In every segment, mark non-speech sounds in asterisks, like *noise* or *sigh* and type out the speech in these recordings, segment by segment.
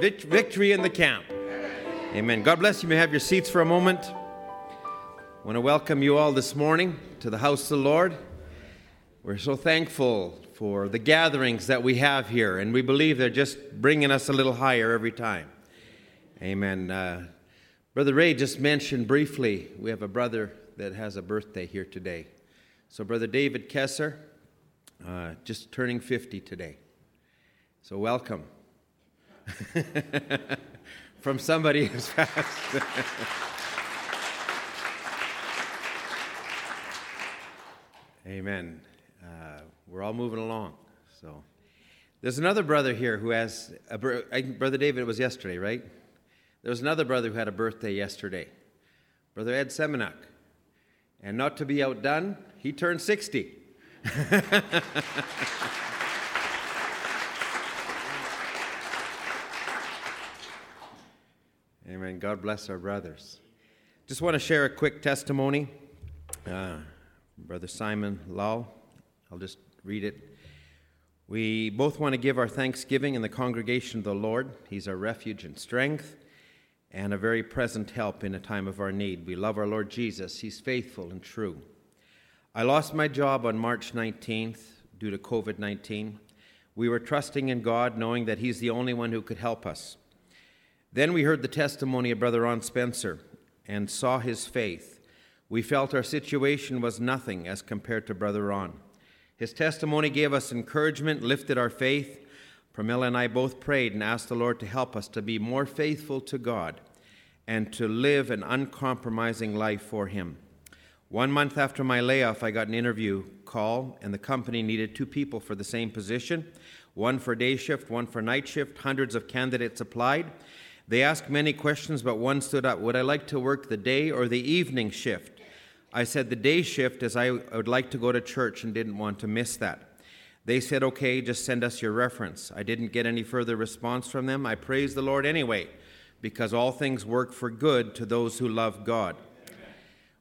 victory in the camp. Amen. God bless you. You may have your seats for a moment. I want to welcome you all this morning to the house of the Lord. We're so thankful for the gatherings that we have here, and we believe they're just bringing us a little higher every time. Amen. Uh, Brother Ray just mentioned briefly we have a brother that has a birthday here today. So, Brother David Kesser, uh, just turning 50 today. So, welcome. *laughs* From somebody who's *laughs* passed. Amen. Uh, we're all moving along. So, there's another brother here who has a br- brother David. It was yesterday, right? There was another brother who had a birthday yesterday, brother Ed Semenuk, and not to be outdone, he turned 60. *laughs* Amen. God bless our brothers. Just want to share a quick testimony. Uh, Brother Simon Lau, I'll just read it. We both want to give our thanksgiving in the congregation of the Lord. He's our refuge and strength and a very present help in a time of our need. We love our Lord Jesus. He's faithful and true. I lost my job on March 19th due to COVID 19. We were trusting in God, knowing that He's the only one who could help us. Then we heard the testimony of Brother Ron Spencer and saw his faith. We felt our situation was nothing as compared to Brother Ron. His testimony gave us encouragement, lifted our faith. Pramila and I both prayed and asked the Lord to help us to be more faithful to God and to live an uncompromising life for Him. One month after my layoff, I got an interview call, and the company needed two people for the same position one for day shift, one for night shift. Hundreds of candidates applied. They asked many questions, but one stood up Would I like to work the day or the evening shift? I said the day shift as I would like to go to church and didn't want to miss that. They said, okay, just send us your reference. I didn't get any further response from them. I praise the Lord anyway, because all things work for good to those who love God.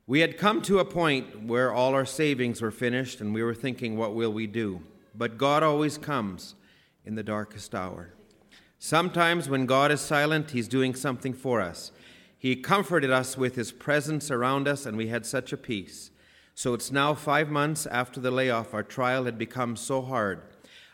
We had come to a point where all our savings were finished, and we were thinking, what will we do? But God always comes in the darkest hour. Sometimes when God is silent, He's doing something for us. He comforted us with His presence around us, and we had such a peace. So it's now five months after the layoff. Our trial had become so hard.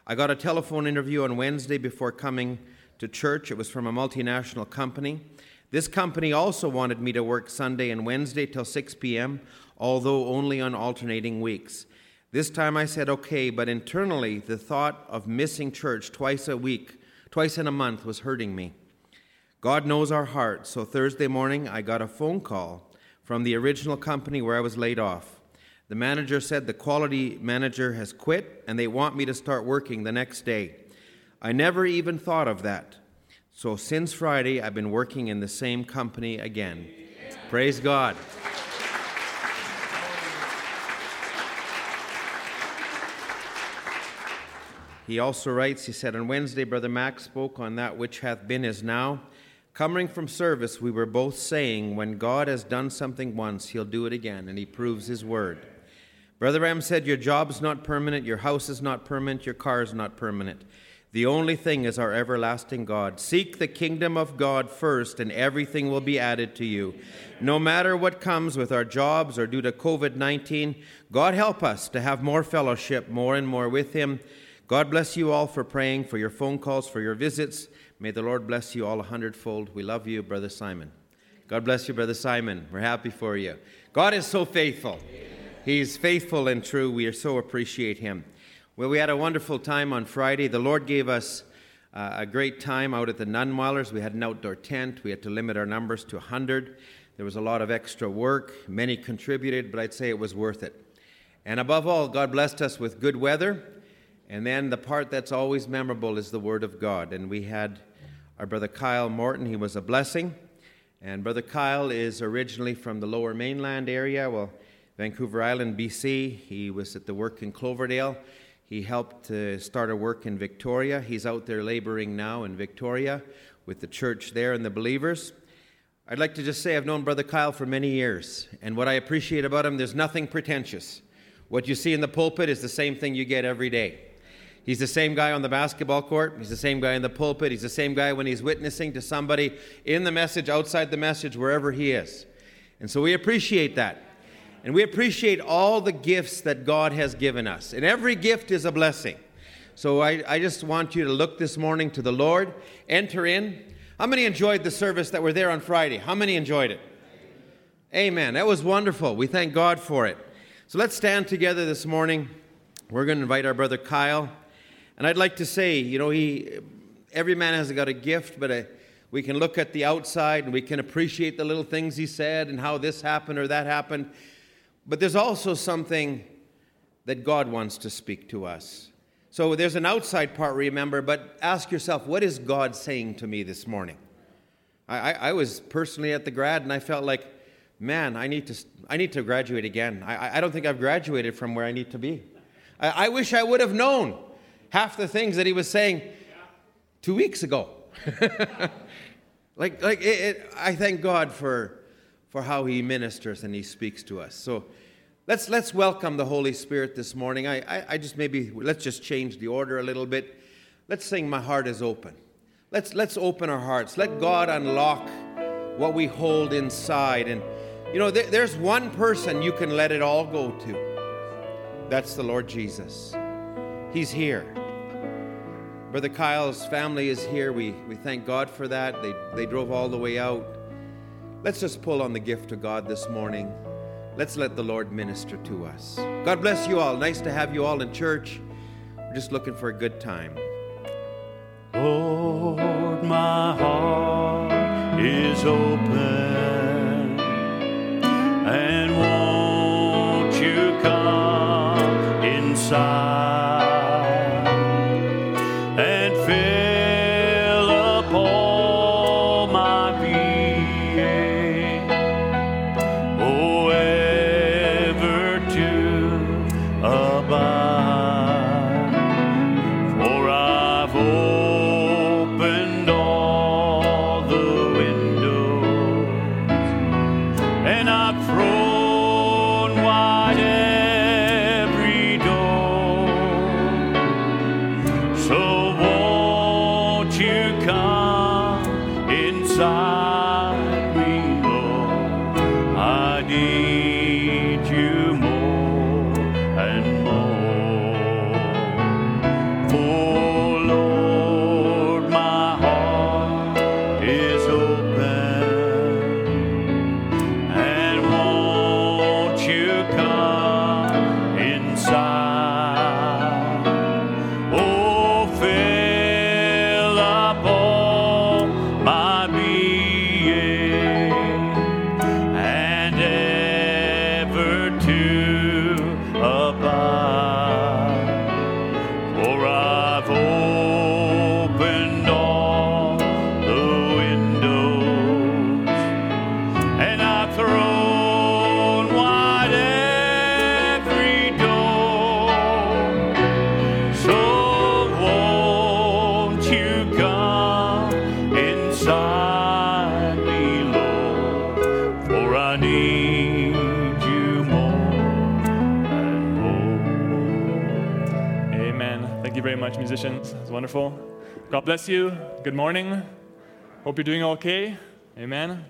I got a telephone interview on Wednesday before coming to church. It was from a multinational company. This company also wanted me to work Sunday and Wednesday till 6 p.m., although only on alternating weeks. This time I said okay, but internally the thought of missing church twice a week, twice in a month, was hurting me. God knows our hearts, so Thursday morning I got a phone call from the original company where I was laid off. The manager said the quality manager has quit and they want me to start working the next day. I never even thought of that. So since Friday, I've been working in the same company again. Praise God. He also writes, he said, On Wednesday, Brother Max spoke on that which hath been is now. Coming from service, we were both saying, When God has done something once, he'll do it again, and he proves his word. Brother Ram said, Your job's not permanent, your house is not permanent, your car's not permanent. The only thing is our everlasting God. Seek the kingdom of God first, and everything will be added to you. No matter what comes with our jobs or due to COVID 19, God help us to have more fellowship, more and more with Him. God bless you all for praying, for your phone calls, for your visits. May the Lord bless you all a hundredfold. We love you, Brother Simon. God bless you, Brother Simon. We're happy for you. God is so faithful. He's faithful and true. We so appreciate Him. Well, we had a wonderful time on Friday. The Lord gave us uh, a great time out at the Nunwellers. We had an outdoor tent. We had to limit our numbers to 100. There was a lot of extra work. Many contributed, but I'd say it was worth it. And above all, God blessed us with good weather. And then the part that's always memorable is the Word of God. And we had our brother Kyle Morton. He was a blessing. And brother Kyle is originally from the lower mainland area, well, Vancouver Island, BC. He was at the work in Cloverdale. He helped to start a work in Victoria. He's out there laboring now in Victoria with the church there and the believers. I'd like to just say I've known Brother Kyle for many years, and what I appreciate about him, there's nothing pretentious. What you see in the pulpit is the same thing you get every day. He's the same guy on the basketball court. He's the same guy in the pulpit. He's the same guy when he's witnessing to somebody in the message, outside the message, wherever he is. And so we appreciate that. And we appreciate all the gifts that God has given us. And every gift is a blessing. So I, I just want you to look this morning to the Lord, enter in, how many enjoyed the service that were there on Friday? How many enjoyed it? Amen. That was wonderful. We thank God for it. So let's stand together this morning. We're going to invite our brother Kyle. And I'd like to say, you know, he, every man has got a gift, but a, uh, we can look at the outside and we can appreciate the little things he said and how this happened or that happened. But there's also something that God wants to speak to us. So there's an outside part, remember, but ask yourself, what is God saying to me this morning? I, I, I was personally at the grad and I felt like, man, I need to, I need to graduate again. I, I don't think I've graduated from where I need to be. I, I wish I would have known half the things that he was saying two weeks ago. *laughs* like, like it, it, I thank God for, for how he ministers and he speaks to us. So Let's, let's welcome the Holy Spirit this morning. I, I, I, just maybe, let's just change the order a little bit. Let's sing My Heart is Open. Let's, let's open our hearts. Let God unlock what we hold inside. And, you know, there, there's one person you can let it all go to. That's the Lord Jesus. He's here. Brother Kyle's family is here. We, we thank God for that. They, they drove all the way out. Let's just pull on the gift of God this morning. Let's let the Lord minister to us. God bless you all. Nice to have you all in church. We're just looking for a good time. Lord, my heart is open, and Bless you. Good morning. Hope you're doing okay. Amen.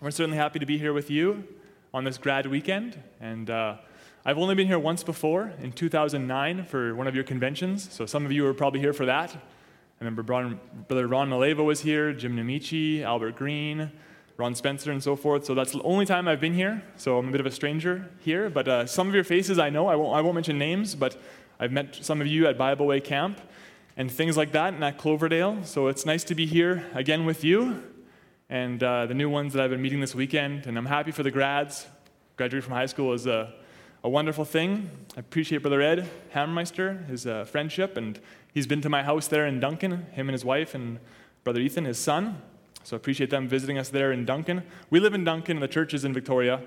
We're certainly happy to be here with you on this grad weekend. And uh, I've only been here once before in 2009 for one of your conventions. So some of you were probably here for that. I remember Brother Ron Maleva was here, Jim Namichi, Albert Green, Ron Spencer, and so forth. So that's the only time I've been here. So I'm a bit of a stranger here. But uh, some of your faces I know. I won't, I won't mention names, but I've met some of you at Bible Way Camp and things like that and at Cloverdale. So it's nice to be here again with you and uh, the new ones that I've been meeting this weekend. And I'm happy for the grads. Graduating from high school is a, a wonderful thing. I appreciate Brother Ed Hammermeister, his uh, friendship, and he's been to my house there in Duncan, him and his wife, and Brother Ethan, his son. So I appreciate them visiting us there in Duncan. We live in Duncan, and the church is in Victoria.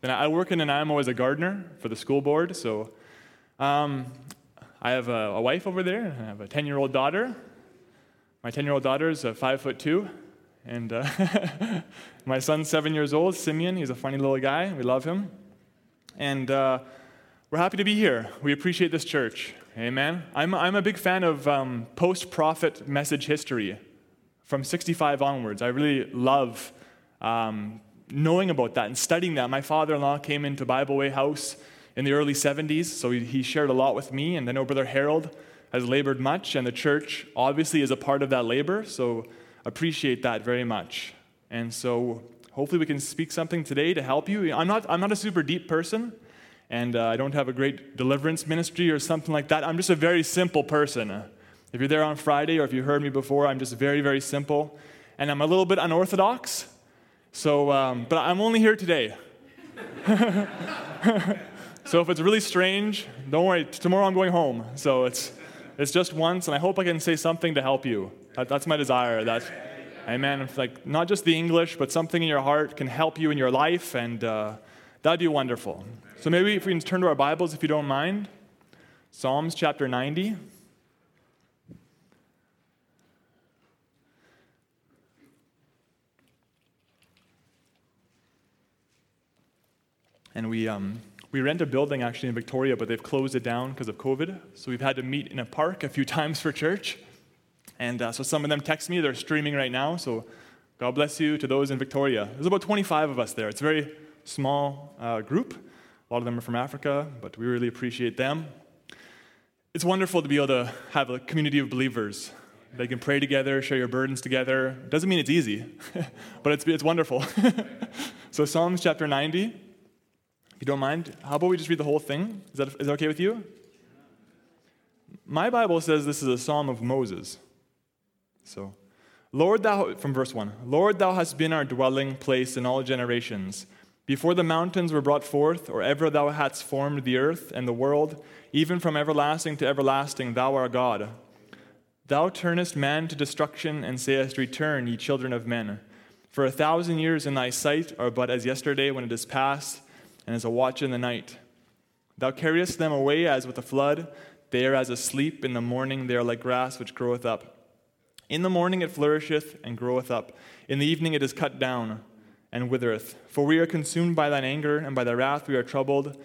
Then I work in Nanaimo as a gardener for the school board, so um, I have a, a wife over there, I have a 10 year old daughter. My 10 year old daughter is five foot two, And uh, *laughs* my son's seven years old, Simeon. He's a funny little guy. We love him. And uh, we're happy to be here. We appreciate this church. Amen. I'm, I'm a big fan of um, post prophet message history from 65 onwards. I really love um, knowing about that and studying that. My father in law came into Bible Way House in the early 70s, so he, shared a lot with me. And I know Brother Harold has labored much, and the church obviously is a part of that labor, so appreciate that very much. And so hopefully we can speak something today to help you. I'm not, I'm not a super deep person and uh, I don't have a great deliverance ministry or something like that. I'm just a very simple person. If you're there on Friday or if you heard me before, I'm just very, very simple. And I'm a little bit unorthodox. So, um, but I'm only here today. *laughs* so if it's really strange, don't worry. Tomorrow I'm going home. So it's, it's just once, and I hope I can say something to help you. That, that's my desire. That, amen. Like not just the English, but something in your heart can help you in your life, and uh, that'd be wonderful. So maybe if we can turn to our Bibles, if you don't mind, Psalms chapter 90. And we, um, we rent a building actually in Victoria, but they've closed it down because of COVID. So we've had to meet in a park a few *laughs* times for church. And uh, so some of them text me, they're streaming right now. So God bless you to those in Victoria. There's about 25 of us there. It's a very small uh, group. A lot of them are from Africa, but we really appreciate them. It's wonderful to be able to have a community of believers. They can pray together, share your burdens together. Doesn't mean it's easy, *laughs* but it's, it's wonderful. *laughs* so, Psalms chapter 90, if you don't mind, how about we just read the whole thing? Is that, is that okay with you? My Bible says this is a psalm of Moses. So, Lord, thou, from verse 1 Lord, thou hast been our dwelling place in all generations. Before the mountains were brought forth, or ever thou hadst formed the earth and the world, even from everlasting to everlasting, thou art God. Thou turnest man to destruction, and sayest, Return, ye children of men. For a thousand years in thy sight are but as yesterday when it is past, and as a watch in the night. Thou carriest them away as with a flood. They are as asleep. In the morning they are like grass which groweth up. In the morning it flourisheth and groweth up. In the evening it is cut down and withereth. For we are consumed by thine anger, and by thy wrath we are troubled.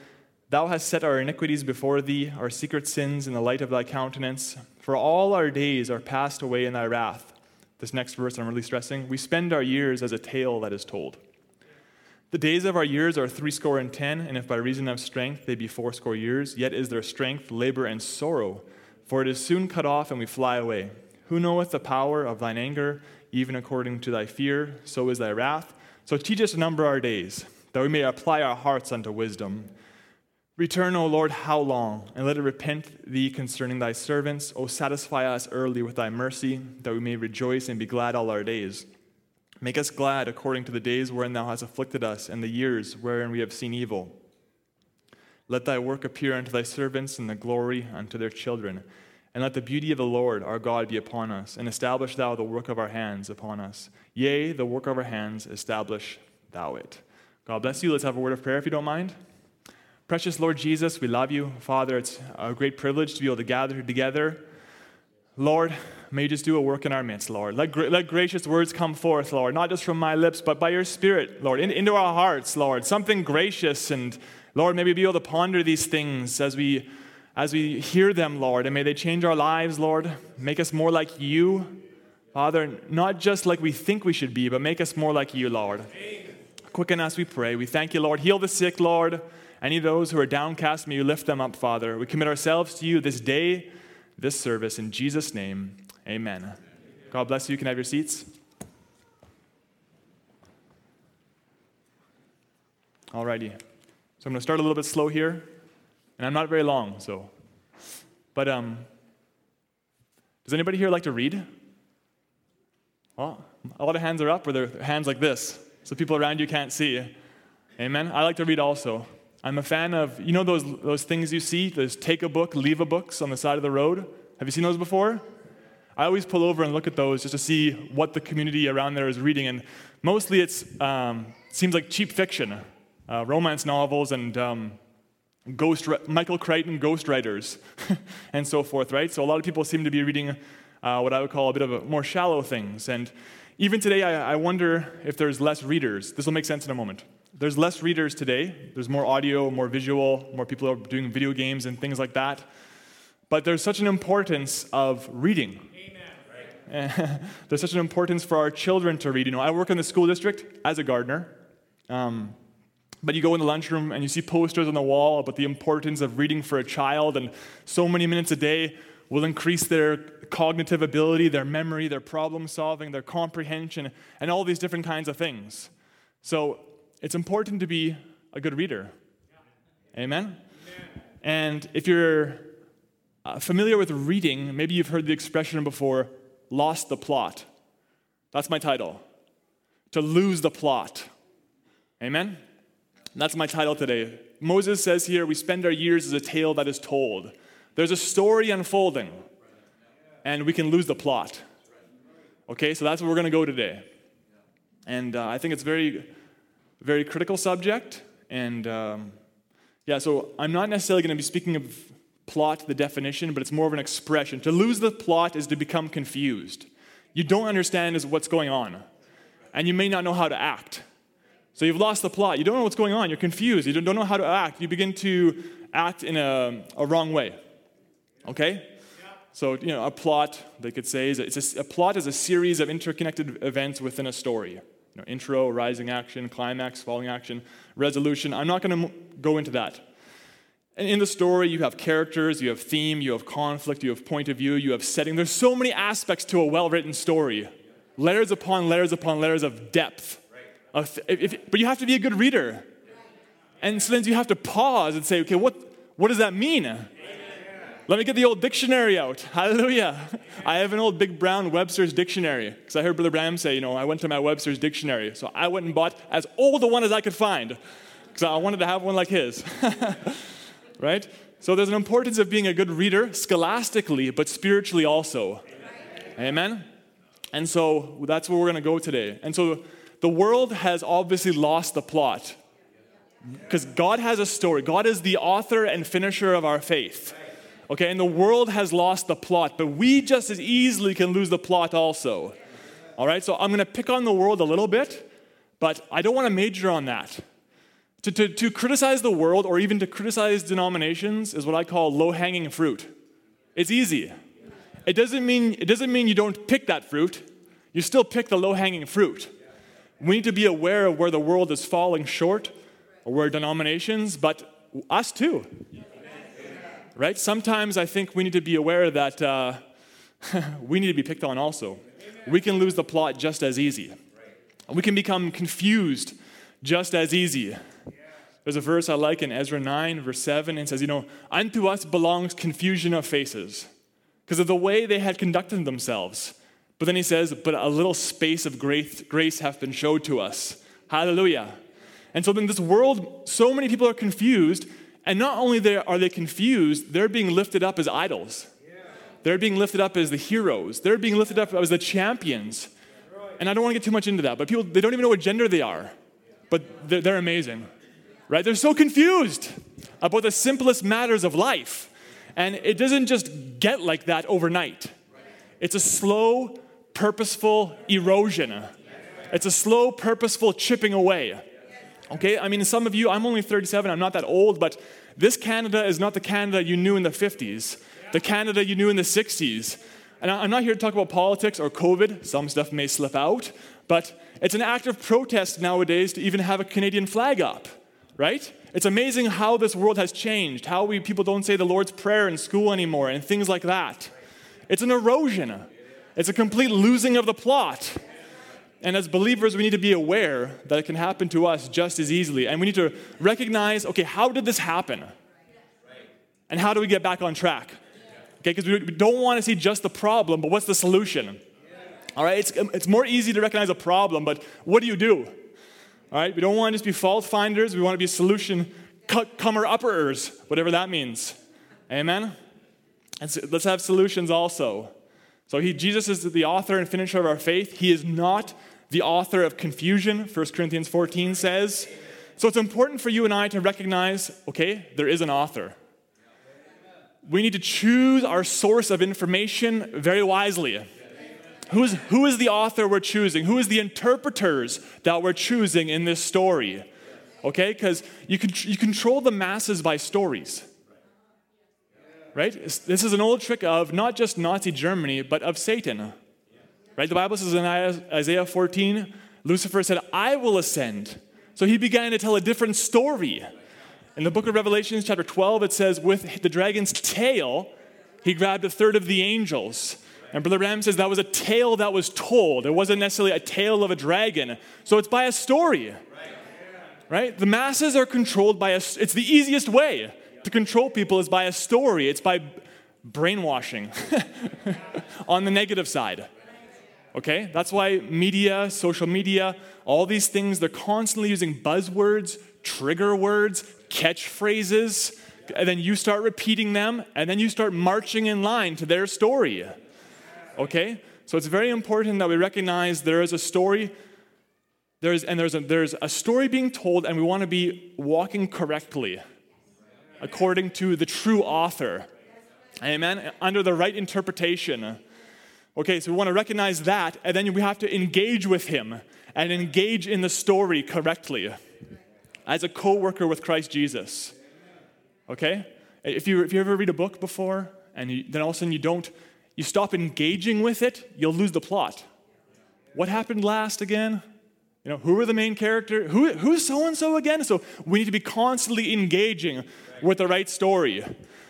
Thou hast set our iniquities before thee, our secret sins in the light of thy countenance. For all our days are passed away in thy wrath. This next verse I'm really stressing. We spend our years as a tale that is told. The days of our years are threescore and ten, and if by reason of strength they be fourscore years, yet is their strength labor and sorrow, for it is soon cut off and we fly away. Who knoweth the power of thine anger, even according to thy fear, so is thy wrath? So teach us to number our days, that we may apply our hearts unto wisdom. Return, O Lord, how long? And let it repent thee concerning thy servants. O satisfy us early with thy mercy, that we may rejoice and be glad all our days. Make us glad according to the days wherein thou hast afflicted us, and the years wherein we have seen evil. Let thy work appear unto thy servants, and the glory unto their children. And let the beauty of the Lord our God be upon us, and establish thou the work of our hands upon us. Yea, the work of our hands, establish thou it. God bless you. Let's have a word of prayer if you don't mind. Precious Lord Jesus, we love you. Father, it's a great privilege to be able to gather together. Lord, may you just do a work in our midst, Lord. Let, let gracious words come forth, Lord, not just from my lips, but by your Spirit, Lord, in, into our hearts, Lord. Something gracious, and Lord, may we be able to ponder these things as we as we hear them, Lord, and may they change our lives, Lord. Make us more like you, Father, not just like we think we should be, but make us more like you, Lord. Quicken us, we pray. We thank you, Lord. Heal the sick, Lord. Any of those who are downcast, may you lift them up, Father. We commit ourselves to you this day, this service. In Jesus' name, amen. God bless you. You can have your seats. Alrighty. So I'm going to start a little bit slow here. And I'm not very long, so. But um, does anybody here like to read? Well, a lot of hands are up, or their hands like this, so people around you can't see. Amen. I like to read also. I'm a fan of, you know, those, those things you see, those take a book, leave a books on the side of the road? Have you seen those before? I always pull over and look at those just to see what the community around there is reading. And mostly it um, seems like cheap fiction, uh, romance novels, and um, ghost, Michael Crichton ghostwriters, *laughs* and so forth, right? So a lot of people seem to be reading uh, what I would call a bit of a, more shallow things. And even today, I, I wonder if there's less readers. This will make sense in a moment. There's less readers today. There's more audio, more visual, more people are doing video games and things like that. But there's such an importance of reading. *laughs* there's such an importance for our children to read. You know, I work in the school district as a gardener. Um, but you go in the lunchroom and you see posters on the wall about the importance of reading for a child, and so many minutes a day will increase their cognitive ability, their memory, their problem solving, their comprehension, and all these different kinds of things. So it's important to be a good reader. Amen? Amen. And if you're uh, familiar with reading, maybe you've heard the expression before lost the plot. That's my title. To lose the plot. Amen? That's my title today. Moses says here, we spend our years as a tale that is told. There's a story unfolding, and we can lose the plot. Okay, so that's where we're going to go today. And uh, I think it's very, very critical subject. And um, yeah, so I'm not necessarily going to be speaking of plot, the definition, but it's more of an expression. To lose the plot is to become confused. You don't understand what's going on, and you may not know how to act. So you've lost the plot. You don't know what's going on. You're confused. You don't know how to act. You begin to act in a, a wrong way. Okay? So, you know, a plot, they could say, is it's a, a, plot is a series of interconnected events within a story. You know, intro, rising action, climax, falling action, resolution. I'm not going to go into that. And in the story, you have characters, you have theme, you have conflict, you have point of view, you have setting. There's so many aspects to a well written story layers upon layers upon layers of depth. Of, if, if, but you have to be a good reader. And so then you have to pause and say, okay, what, what does that mean? Let me get the old dictionary out. *laughs* Hallelujah. I have an old big brown Webster's dictionary because I heard Brother Branham say, you know, I went to my Webster's dictionary. So I went and bought as old a one as I could find because I wanted to have one like his. *laughs* right? So there's an importance of being a good reader scholastically, but spiritually also. Amen? Amen? And so that's where we're going to go today. And so the world has obviously lost the plot because God has a story. God is the author and finisher of our faith. Okay, and the world has lost the plot, but we just as easily can lose the plot also. All right, so I'm going to pick on the world a little bit, but I don't want to major on that. To, to, to criticize the world or even to criticize denominations is what I call low hanging fruit. It's easy. It doesn't, mean, it doesn't mean you don't pick that fruit, you still pick the low hanging fruit. We need to be aware of where the world is falling short or where denominations, but us too right? Sometimes I think we need to be aware that uh, *laughs* we need to be picked on also. We can lose the plot just as easy. We can become confused just as easy. There's a verse I like in Ezra 9, verse 7, and says, You know, unto us belongs confusion of faces because of the way they had conducted themselves. But then he says, But a little space of grace, grace hath been showed to us. Hallelujah. And so in this world, so many people are confused and not only are they confused, they're being lifted up as idols. They're being lifted up as the heroes. They're being lifted up as the champions. And I don't want to get too much into that, but people, they don't even know what gender they are. But they're, they're amazing, right? They're so confused about the simplest matters of life. And it doesn't just get like that overnight. It's a slow, purposeful erosion. It's a slow, purposeful chipping away. Okay, I mean, some of you, I'm only 37, I'm not that old, but this Canada is not the Canada you knew in the 50s, the Canada you knew in the 60s. And I'm not here to talk about politics or COVID, some stuff may slip out, but it's an act of protest nowadays to even have a Canadian flag up, right? It's amazing how this world has changed, how we people don't say the Lord's Prayer in school anymore, and things like that. It's an erosion, it's a complete losing of the plot. And as believers, we need to be aware that it can happen to us just as easily. And we need to recognize okay, how did this happen? And how do we get back on track? Okay, because we don't want to see just the problem, but what's the solution? All right, it's, it's more easy to recognize a problem, but what do you do? All right, we don't want to just be fault finders, we want to be solution comer upperers, whatever that means. Amen? Let's have solutions also. So he, Jesus is the author and finisher of our faith. He is not the author of confusion, 1 Corinthians 14 says. So it's important for you and I to recognize okay, there is an author. We need to choose our source of information very wisely. Who's, who is the author we're choosing? Who is the interpreters that we're choosing in this story? Okay, because you, can, you control the masses by stories. Right? This is an old trick of not just Nazi Germany, but of Satan. Right? The Bible says in Isaiah 14, Lucifer said, I will ascend. So he began to tell a different story. In the book of Revelations, chapter 12, it says, with the dragon's tail, he grabbed a third of the angels. And Brother Branham says that was a tale that was told. It wasn't necessarily a tale of a dragon. So it's by a story. Right? The masses are controlled by a, it's the easiest way to control people is by a story. It's by brainwashing *laughs* on the negative side. Okay? That's why media, social media, all these things, they're constantly using buzzwords, trigger words, catchphrases, and then you start repeating them, and then you start marching in line to their story. Okay? So it's very important that we recognize there is a story, there's, and there's a, there's a story being told, and we want to be walking correctly according to the true author. Amen? Under the right interpretation. Okay, so we want to recognize that, and then we have to engage with him and engage in the story correctly as a co worker with Christ Jesus. Okay? If you, if you ever read a book before and you, then all of a sudden you don't, you stop engaging with it, you'll lose the plot. What happened last again? You know, who are the main character? Who, who's so and so again? So we need to be constantly engaging with the right story,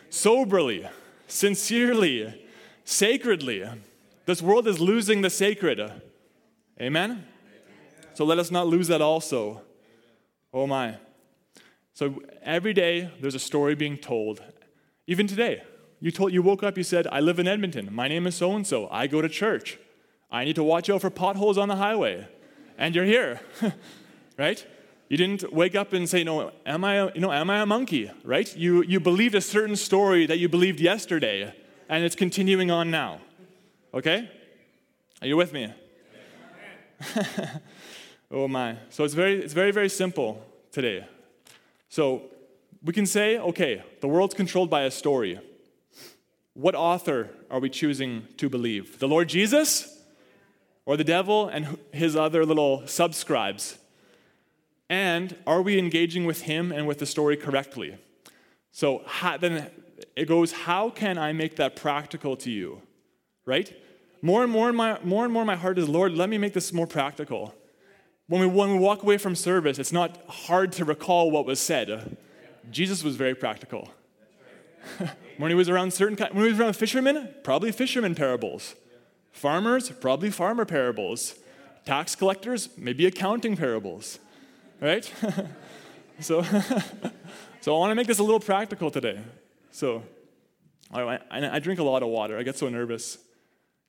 soberly, sincerely, sacredly. This world is losing the sacred. Amen? So let us not lose that also. Oh my. So every day there's a story being told. Even today, you told you woke up, you said, I live in Edmonton. My name is so and so. I go to church. I need to watch out for potholes on the highway. And you're here. *laughs* right? You didn't wake up and say, "No, am I, a, you know, am I a monkey?" Right? You you believed a certain story that you believed yesterday, and it's continuing on now. Okay? Are you with me? *laughs* oh my. So it's very it's very very simple today. So we can say, okay, the world's controlled by a story. What author are we choosing to believe? The Lord Jesus or the devil and his other little subscribes? And are we engaging with him and with the story correctly? So how, then it goes, how can I make that practical to you? Right? More and more, my, more and more, my heart is, Lord, let me make this more practical. When we, when we walk away from service, it's not hard to recall what was said. Jesus was very practical. When he was around certain when he was around fishermen, probably fishermen parables. Farmers, probably farmer parables. Tax collectors, maybe accounting parables. Right? *laughs* so, *laughs* so I want to make this a little practical today. So, I, I drink a lot of water. I get so nervous.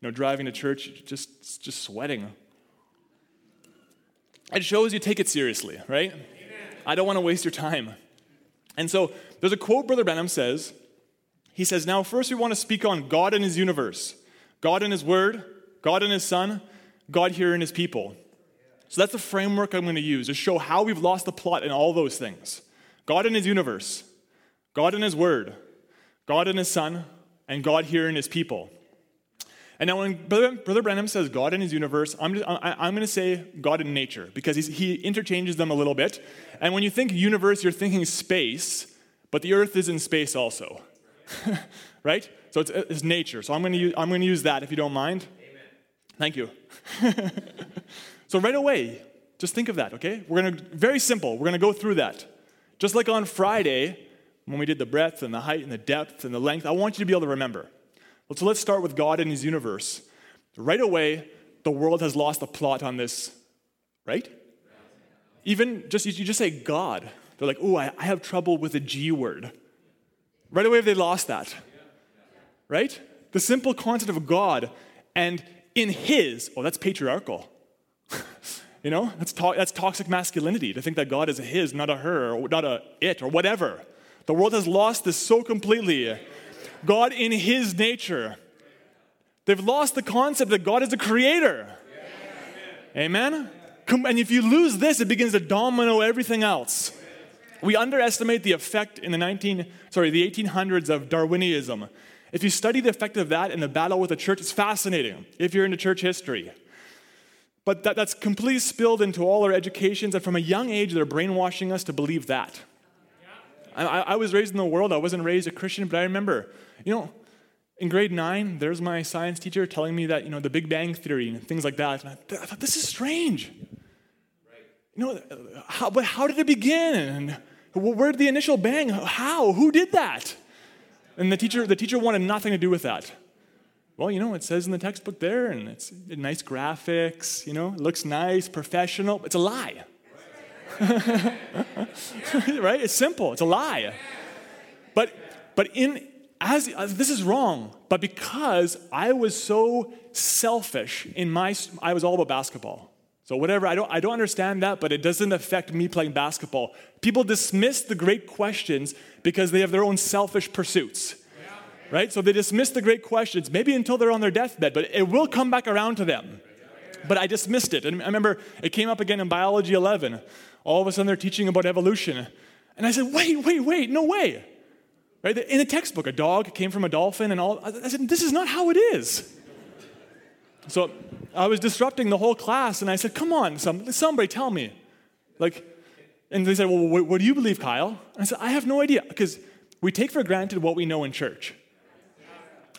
You know, driving to church, just just sweating. It shows you take it seriously, right? I don't want to waste your time. And so there's a quote Brother Branham says. He says, Now, first we want to speak on God and His universe, God and His Word, God and His Son, God here and His people. So that's the framework I'm going to use to show how we've lost the plot in all those things God and His universe, God and His Word, God and His Son, and God here and His people. And now, when Brother, Brother Branham says God in his universe, I'm, just, I, am going to say God in nature because he interchanges them a little bit. And when you think universe, you're thinking space, but the earth is in space also. *laughs* right? So it's, it's, nature. So I'm going, to use, I'm going to use that if you don't mind. Amen. Thank you. *laughs* so, right away, just think of that, okay? We're going to, very simple, we're going to go through that. Just like on Friday, when we did the breadth and the height and the depth and the length, I want you to be able to remember. Well, so let's start with God and his universe. Right away, the world has lost the plot on this, right? Even just you just say God, they're like, oh, I, I have trouble with the G word. Right away, they lost that. Right? The simple concept of God and in his, oh, that's patriarchal. *laughs* you know, that's, to- that's toxic masculinity to think that God is a his, not a her, or not a it, or whatever. The world has lost this so completely. God in His nature. They've lost the concept that God is a creator. Amen? And if you lose this, it begins to domino everything else. We underestimate the effect in the 19, sorry, the 1800s of Darwinism If you study the effect of that in the battle with the church, it's fascinating if you're into church history. But that, that's completely spilled into all our educations, and from a young age, they're brainwashing us to believe that. I, I was raised in the world, I wasn't raised a Christian, but I remember, you know, in grade nine, there's my science teacher telling me that, you know, the Big Bang Theory and things like that. And I, I thought, this is strange. You know, how, but how did it begin? And where did the initial bang? How? Who did that? And the teacher, the teacher wanted nothing to do with that. Well, you know, it says in the textbook there, and it's nice graphics, you know, it looks nice, professional. It's a lie. *laughs* right? It's simple. It's a lie. But but in as, as, this is wrong, but because I was so selfish in my I was all about basketball. So whatever, I don't I don't understand that, but it doesn't affect me playing basketball. People dismiss the great questions because they have their own selfish pursuits. Right? So they dismiss the great questions, maybe until they're on their deathbed, but it will come back around to them. But I dismissed it. And I remember it came up again in biology 11 all of a sudden they're teaching about evolution. And I said, wait, wait, wait, no way. Right? In the textbook, a dog came from a dolphin and all. I said, this is not how it is. So I was disrupting the whole class and I said, come on, some, somebody tell me. Like, and they said, well, what, what do you believe, Kyle? I said, I have no idea because we take for granted what we know in church.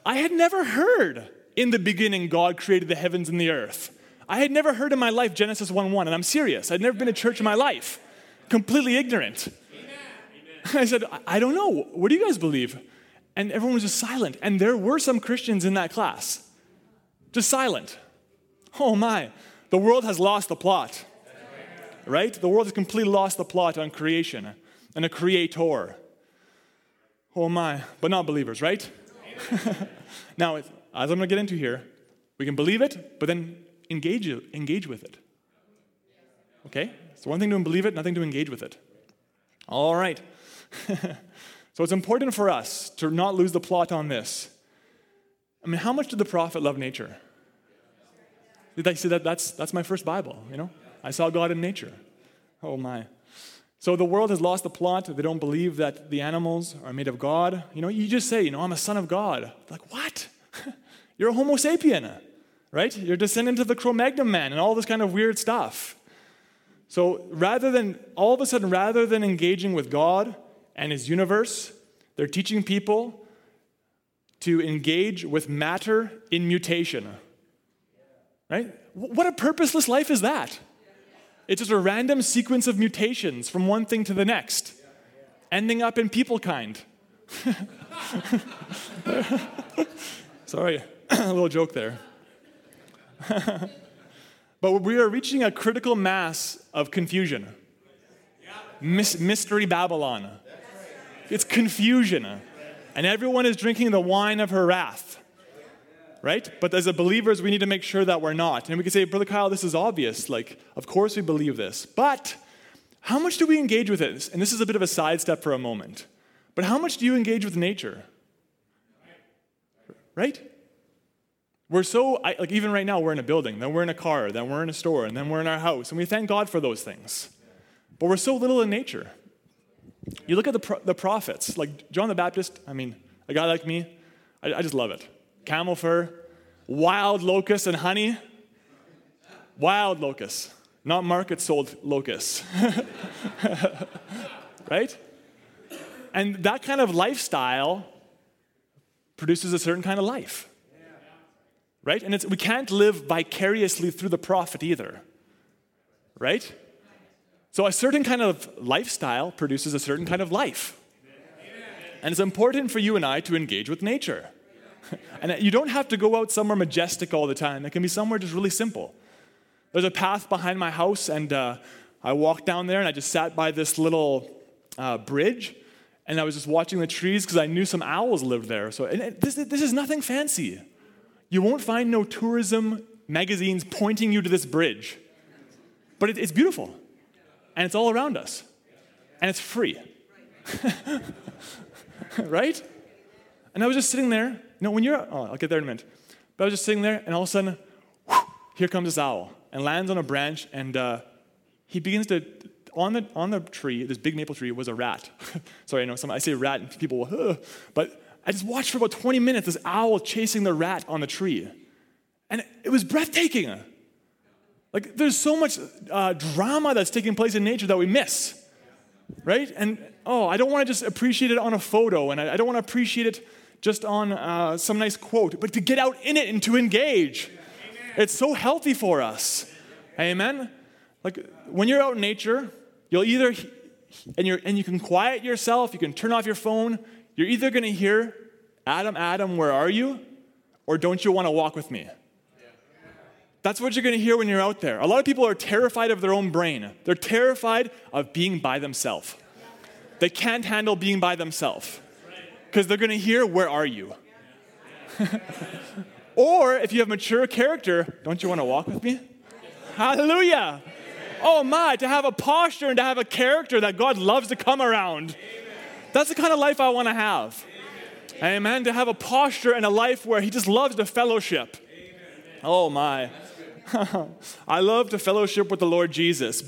I had never heard in the beginning God created the heavens and the earth. I had never heard in my life Genesis 1 1, and I'm serious. I'd never been to church in my life, completely ignorant. I said, I don't know. What do you guys believe? And everyone was just silent. And there were some Christians in that class, just silent. Oh my, the world has lost the plot, right? The world has completely lost the plot on creation and a creator. Oh my, but not believers, right? *laughs* now, as I'm going to get into here, we can believe it, but then engage, engage with it. Okay? It's one thing to believe it, nothing to engage with it. All right. *laughs* so it's important for us to not lose the plot on this. I mean, how much did the prophet love nature? I say that that's, that's my first Bible, you know? I saw God in nature. Oh my. So the world has lost the plot. They don't believe that the animals are made of God. You know, you just say, you know, I'm a son of God. Like, what? *laughs* You're a Homo sapien right? You're descendant of the Cro Magnon man and all this kind of weird stuff. So rather than, all of a sudden, rather than engaging with God and his universe, they're teaching people to engage with matter in mutation. Right? What a purposeless life is that? It's just a random sequence of mutations from one thing to the next, ending up in people kind. *laughs* Sorry, *clears throat* a little joke there. *laughs* but we are reaching a critical mass of confusion. mystery Babylon. It's confusion. And everyone is drinking the wine of her wrath. Right? But as a believers, we need to make sure that we're not. And we can say, Brother Kyle, this is obvious. Like, of course we believe this. But how much do we engage with it? And this is a bit of a sidestep for a moment. But how much do you engage with nature? Right? We're so, like, even right now, we're in a building, then we're in a car, then we're in a store, and then we're in our house, and we thank God for those things. But we're so little in nature. You look at the, pro- the prophets, like John the Baptist, I mean, a guy like me, I, I just love it. Camel fur, wild locusts and honey, wild locusts, not market sold locusts. *laughs* right? And that kind of lifestyle produces a certain kind of life right? And we can't live vicariously through the prophet either, right? So a certain kind of lifestyle produces a certain kind of life. And it's important for you and I to engage with nature. *laughs* and you don't have to go out somewhere majestic all the time. It can be somewhere just really simple. There's a path behind my house, and uh, I walked down there and I just sat by this little uh, bridge and I was just watching the trees because I knew some owls lived there. So this, this is nothing fancy you won't find no tourism magazines pointing you to this bridge. But it, it's beautiful, and it's all around us, and it's free. *laughs* right? And I was just sitting there. Know, when you're, oh, I'll get there in a minute. But I was just sitting there, and all of a sudden, here comes this owl and lands on a branch, and uh, he begins to, on the, on the tree, this big maple tree, was a rat. *laughs* Sorry, I know some, I say rat, and people, Ugh. but I just watched for about 20 minutes this owl chasing the rat on the tree. And it was breathtaking. Like, there's so much uh, drama that's taking place in nature that we miss, right? And oh, I don't want to just appreciate it on a photo, and I, I don't want to appreciate it just on uh, some nice quote, but to get out in it and to engage. Amen. It's so healthy for us. Amen? Like, when you're out in nature, you'll either, and, you're, and you can quiet yourself, you can turn off your phone, you're either going to hear, Adam, Adam, where are you? Or don't you want to walk with me? That's what you're going to hear when you're out there. A lot of people are terrified of their own brain. They're terrified of being by themselves. They can't handle being by themselves because they're going to hear, Where are you? *laughs* or if you have mature character, don't you want to walk with me? Hallelujah. Oh my, to have a posture and to have a character that God loves to come around. That's the kind of life I want to have. Amen. To have a posture and a life where He just loves the fellowship. Oh my. *laughs* I love to fellowship with the Lord Jesus.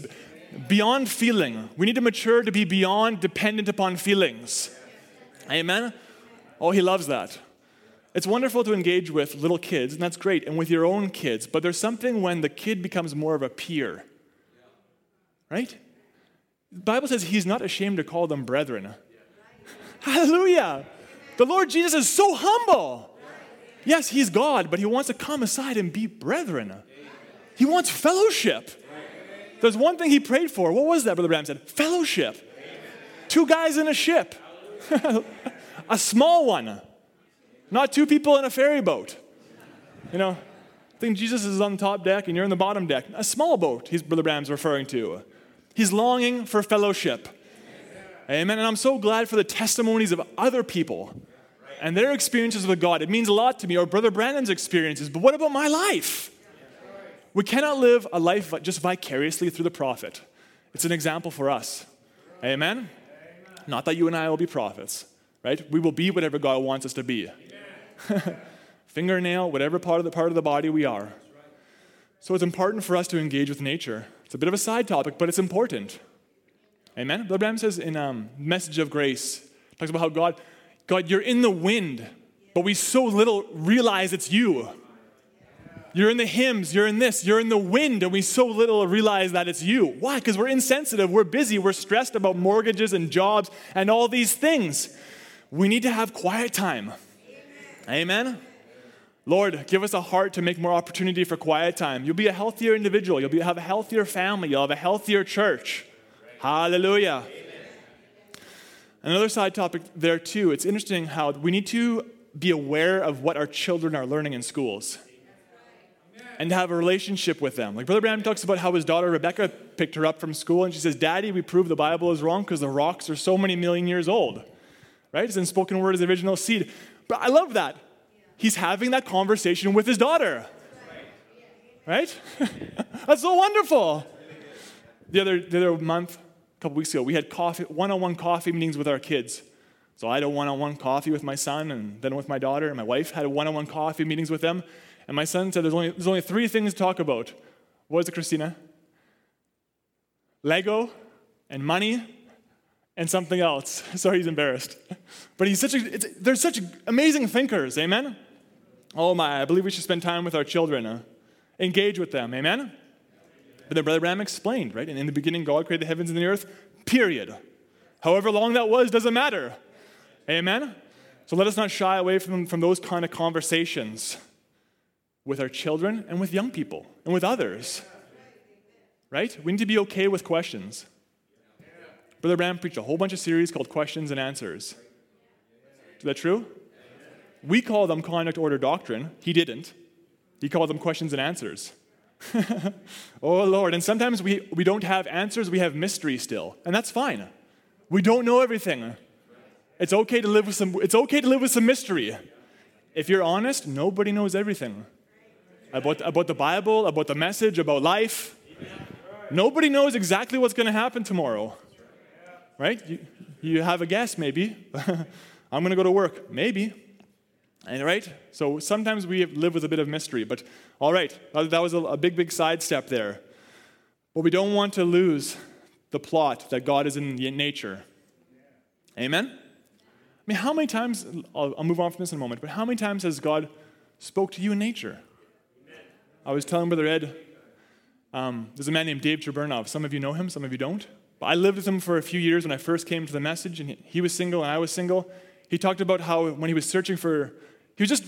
Beyond feeling. We need to mature to be beyond dependent upon feelings. Amen? Oh, He loves that. It's wonderful to engage with little kids, and that's great, and with your own kids, but there's something when the kid becomes more of a peer. Right? The Bible says He's not ashamed to call them brethren. Hallelujah. The Lord Jesus is so humble. Yes, He's God, but He wants to come aside and be brethren. He wants fellowship. There's one thing He prayed for. What was that, Brother Branham said? Fellowship. Two guys in a ship, *laughs* a small one, not two people in a ferry boat. You know, I think Jesus is on the top deck and you're on the bottom deck. A small boat, he's Brother Branham's referring to. He's longing for fellowship. Amen. And I'm so glad for the testimonies of other people and their experiences with God. It means a lot to me, or Brother Branham's experiences. But what about my life? We cannot live a life just vicariously through the prophet. It's an example for us. Amen? Not that you and I will be prophets, right? We will be whatever God wants us to be. *laughs* Fingernail, whatever part of the part of the body we are. So it's important for us to engage with nature. It's a bit of a side topic, but it's important. Amen. Brother Branham says in um, Message of Grace, talks about how God, God, you're in the wind, but we so little realize it's you. You're in the hymns, you're in this, you're in the wind, and we so little realize that it's you. Why? Because we're insensitive, we're busy, we're stressed about mortgages and jobs and all these things. We need to have quiet time. Amen. Amen? Lord, give us a heart to make more opportunity for quiet time. You'll be a healthier individual, you'll be, have a healthier family, you'll have a healthier church. Hallelujah. Another side topic there, too. It's interesting how we need to be aware of what our children are learning in schools and to have a relationship with them. Like Brother Branham talks about how his daughter Rebecca picked her up from school and she says, Daddy, we proved the Bible is wrong because the rocks are so many million years old. Right? It's in spoken word as original seed. But I love that. He's having that conversation with his daughter. Right? *laughs* That's so wonderful. The other, the other month, a couple weeks ago, we had coffee, one-on-one coffee meetings with our kids. So I had a one-on-one coffee with my son and then with my daughter, and my wife had one-on-one coffee meetings with them. And my son said, There's only, there's only three things to talk about. What is it, Christina? Lego and money and something else. *laughs* Sorry, he's embarrassed. *laughs* But he's such a, they're such amazing thinkers, amen? Oh my, I believe we should spend time with our children, uh, engage with them, amen? But then Brother Branham explained, right? And in the beginning, God created the heavens and the earth, period. However long that was, doesn't matter. Amen? So let us not shy away from, from those kind of conversations with our children and with young people and with others. Right? We need to be okay with questions. Brother Branham preached a whole bunch of series called Questions and Answers. Is that true? We call them conduct order doctrine. He didn't. He called them questions and answers. *laughs* oh, Lord. And sometimes we, we don't have answers, we have mystery still. And that's fine. We don't know everything. It's okay to live with some, it's okay to live with some mystery. If you're honest, nobody knows everything about, about the Bible, about the message, about life. Nobody knows exactly what's going to happen tomorrow. Right? You, you have a guess, maybe. *laughs* I'm going to go to work. Maybe. And right? So sometimes we live with a bit of mystery, but all right, that was a, a big, big sidestep there. But we don't want to lose the plot that God is in nature. Amen? I mean, how many times, I'll, I'll move on from this in a moment, but how many times has God spoke to you in nature? I was telling Brother Ed, um, there's a man named Dave Charbernov. Some of you know him, some of you don't. But I lived with him for a few years when I first came to the message, and he, he was single and I was single. He talked about how when he was searching for, he was just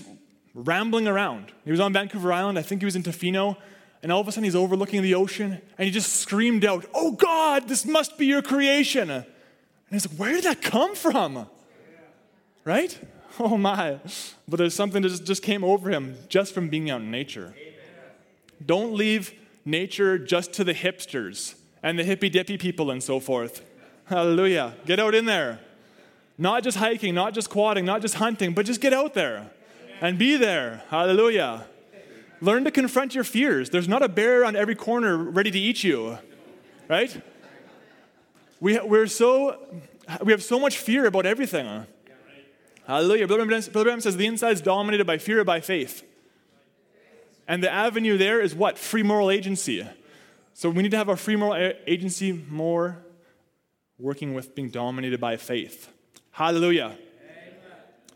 rambling around. He was on Vancouver Island, I think he was in Tofino, and all of a sudden he's overlooking the ocean, and he just screamed out, Oh God, this must be your creation. And he's like, Where did that come from? Right? *laughs* Oh my. But there's something that just, just came over him just from being out in nature. Don't leave nature just to the hipsters and the hippy dippy people and so forth. Hallelujah. Get out in there. Not just hiking, not just quadding, not just hunting, but just get out there and be there. Hallelujah. Learn to confront your fears. There's not a bear on every corner ready to eat you, right? We, we're so, we have so much fear about everything. Hallelujah. Brother Branham says the inside is dominated by fear or by faith. And the avenue there is what? Free moral agency. So we need to have our free moral agency more working with being dominated by faith. Hallelujah. Amen.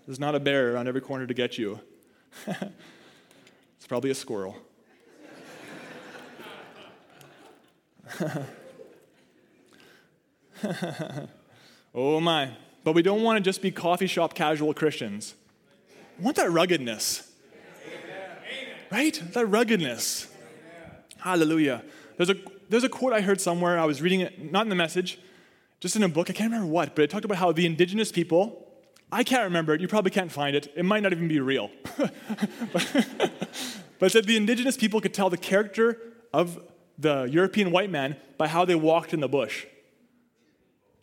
There's not a bear around every corner to get you. *laughs* it's probably a squirrel. *laughs* oh my. But we don't want to just be coffee shop casual Christians. We want that ruggedness. Right? That ruggedness. Hallelujah. There's a, there's a quote I heard somewhere. I was reading it, not in the message, just in a book. I can't remember what, but it talked about how the indigenous people, I can't remember it. You probably can't find it. It might not even be real. *laughs* but, it said the indigenous people could tell the character of the European white man by how they walked in the bush.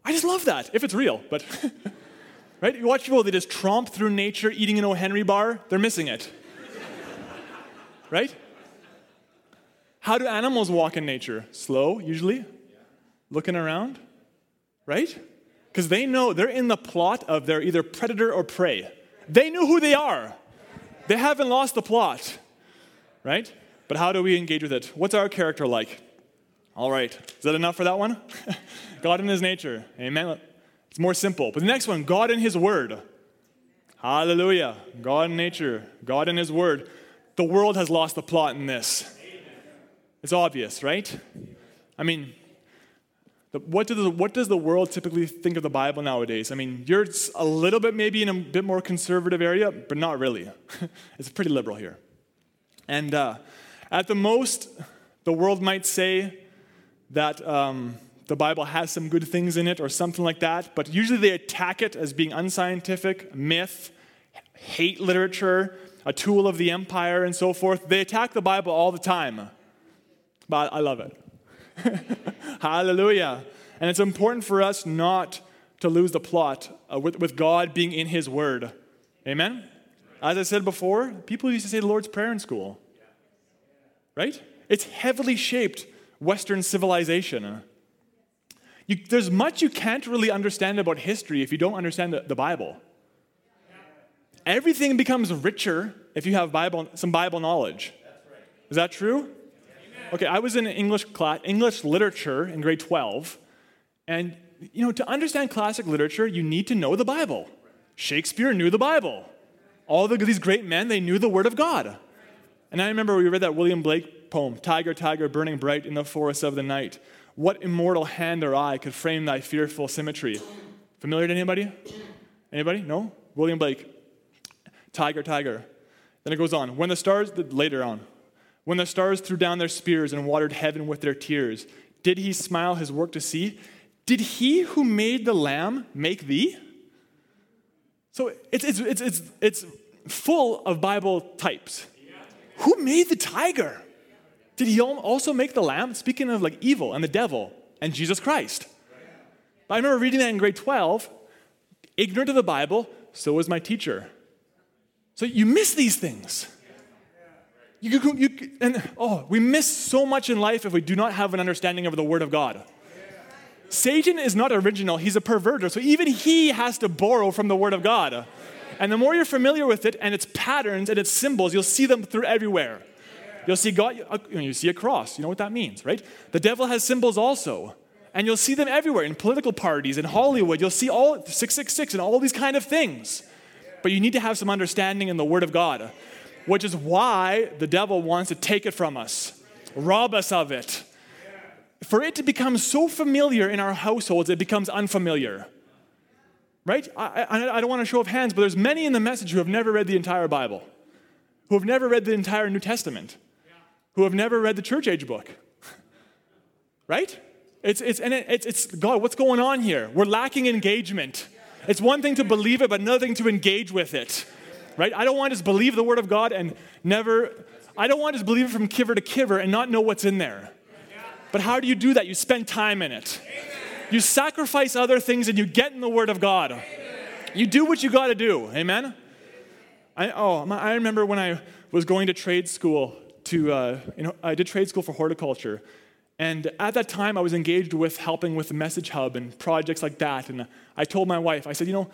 I just love that, if it's real, but *laughs* right? You watch people, they just tromp through nature eating an O. Henry bar, they're missing it. Right? How do animals walk in nature? Slow, usually, looking around, right? Because they know they're in the plot of their either predator or prey. They know who they are. They haven't lost the plot, right? But how do we engage with it? What's our character like? All right, is that enough for that one? *laughs* God in His nature. Amen. It's more simple. But the next one, God in His Word. Hallelujah. God in nature, God in His Word. The world has lost the plot in this. It's obvious, right? I mean, what, do the, what does the world typically think of the Bible nowadays? I mean, you're a little bit maybe in a bit more conservative area, but not really. *laughs* it's pretty liberal here. And uh, at the most, the world might say that um, the Bible has some good things in it or something like that, but usually they attack it as being unscientific, myth, hate literature, a tool of the empire, and so forth. They attack the Bible all the time. But I love it. *laughs* Hallelujah. And it's important for us not to lose the plot uh, with, with God being in His Word. Amen? As I said before, people used to say the Lord's Prayer in school. Right? It's heavily shaped Western civilization. You, there's much you can't really understand about history if you don't understand the, the Bible. Everything becomes richer if you have Bible, some Bible knowledge. Is that true? Okay, I was in English class, English literature in grade 12, and you know, to understand classic literature, you need to know the Bible. Shakespeare knew the Bible. All the, these great men, they knew the Word of God. And I remember we read that William Blake poem, Tiger, Tiger, burning bright in the forest of the night. What immortal hand or eye could frame thy fearful symmetry? Familiar to anybody? Anybody? No? William Blake. Tiger, tiger. Then it goes on. When the stars, later on, when the stars threw down their spears and watered heaven with their tears, did he smile his work to see? Did he who made the lamb make thee? So it's, it's, it's, it's, it's full of Bible types. Who made the tiger? Did he also make the lamb? Speaking of like evil and the devil and Jesus Christ. But I remember reading that in grade 12, ignorant of the Bible, so was my teacher. So you miss these things. You, you, you, and oh, we miss so much in life if we do not have an understanding of the Word of God. Satan is not original, he's a perverter. So even he has to borrow from the Word of God. And the more you're familiar with it and its patterns and its symbols, you'll see them through everywhere. You'll see God, uh, you see a cross. You know what that means, right? The devil has symbols also. And you'll see them everywhere in political parties, in Hollywood. You'll see all 666 and all these kind of things. But you need to have some understanding in the Word of God, which is why the devil wants to take it from us, rob us of it. For it to become so familiar in our households, it becomes unfamiliar. Right? I, I, I don't want to show of hands, but there's many in the message who have never read the entire Bible, who have never read the entire New Testament, who have never read the church age book. *laughs* right? It's, it's, and it, it's, it's, God, what's going on here? We're lacking engagement. It's one thing to believe it, but another thing to engage with it. Right? I don't want to just believe the word of God and never, I don't want to just believe it from kiver to kiver and not know what's in there. But how do you do that? You spend time in it. You sacrifice other things and you get in the word of God. You do what you got to do. Amen? I, oh, I remember when I was going to trade school to, uh, you know, I did trade school for horticulture. And at that time, I was engaged with helping with Message Hub and projects like that. And I told my wife, I said, you know,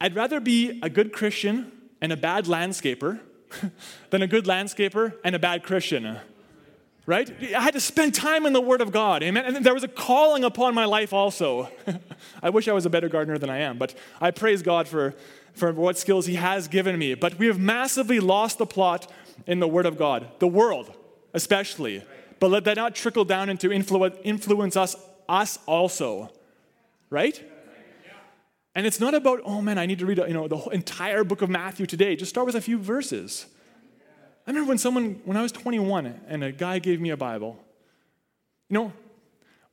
I'd rather be a good Christian and a bad landscaper *laughs* than a good landscaper and a bad Christian. Right? I had to spend time in the Word of God. Amen. And there was a calling upon my life also. *laughs* I wish I was a better gardener than I am, but I praise God for, for what skills He has given me. But we have massively lost the plot in the Word of God, the world especially but let that not trickle down into influ- influence us, us also. Right? And it's not about, oh man, I need to read you know, the entire book of Matthew today. Just start with a few verses. I remember when someone, when I was 21 and a guy gave me a Bible. You know,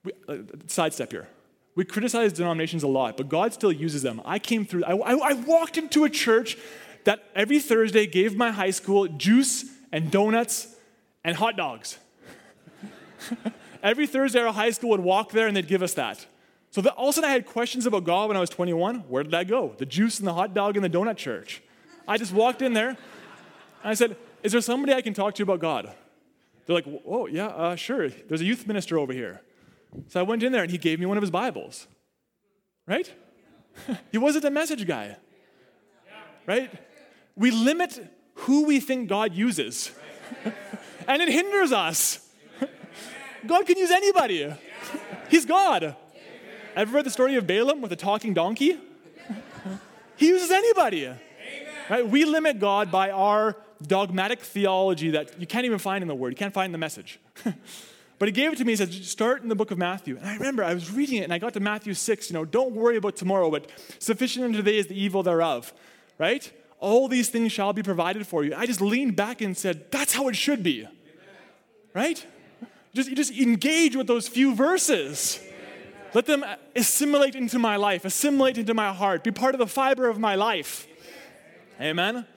we, uh, sidestep here. We criticize denominations a lot, but God still uses them. I came through, I, I, I walked into a church that every Thursday gave my high school juice and donuts and hot dogs. *laughs* Every Thursday, our high school would walk there and they'd give us that. So that, all of a sudden, I had questions about God when I was 21. Where did I go? The juice and the hot dog and the donut church. I just walked in there and I said, Is there somebody I can talk to about God? They're like, Oh, yeah, uh, sure. There's a youth minister over here. So I went in there and he gave me one of his Bibles. Right? *laughs* he wasn't a message guy. Right? We limit who we think God uses, *laughs* and it hinders us. God can use anybody. He's God. Ever read the story of Balaam with a talking donkey? he uses anybody. Right? We limit God by our dogmatic theology that you can't even find in the Word. You can't find in the message. *laughs* but he gave it to me. He said, start in the book of Matthew. And I remember I was reading it and I got to Matthew 6. You know, don't worry about tomorrow, but sufficient unto today is the evil thereof. Right? All these things shall be provided for you. I just leaned back and said, that's how it should be. Right? Just, just engage with those few verses. Let them assimilate into my life, assimilate into my heart, be part of the fiber of my life. Amen?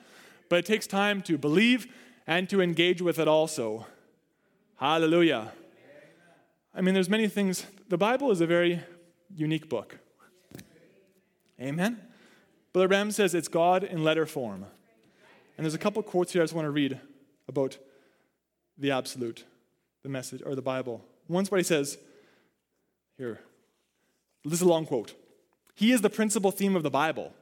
But it takes time to believe and to engage with it also. Hallelujah. I mean, there's many things. The Bible is a very unique book. Amen? Brother Branham says it's God in letter form. And there's a couple quotes here I just want to read about the absolute the message or the Bible. Once where he says, here, this is a long quote. He is the principal theme of the Bible.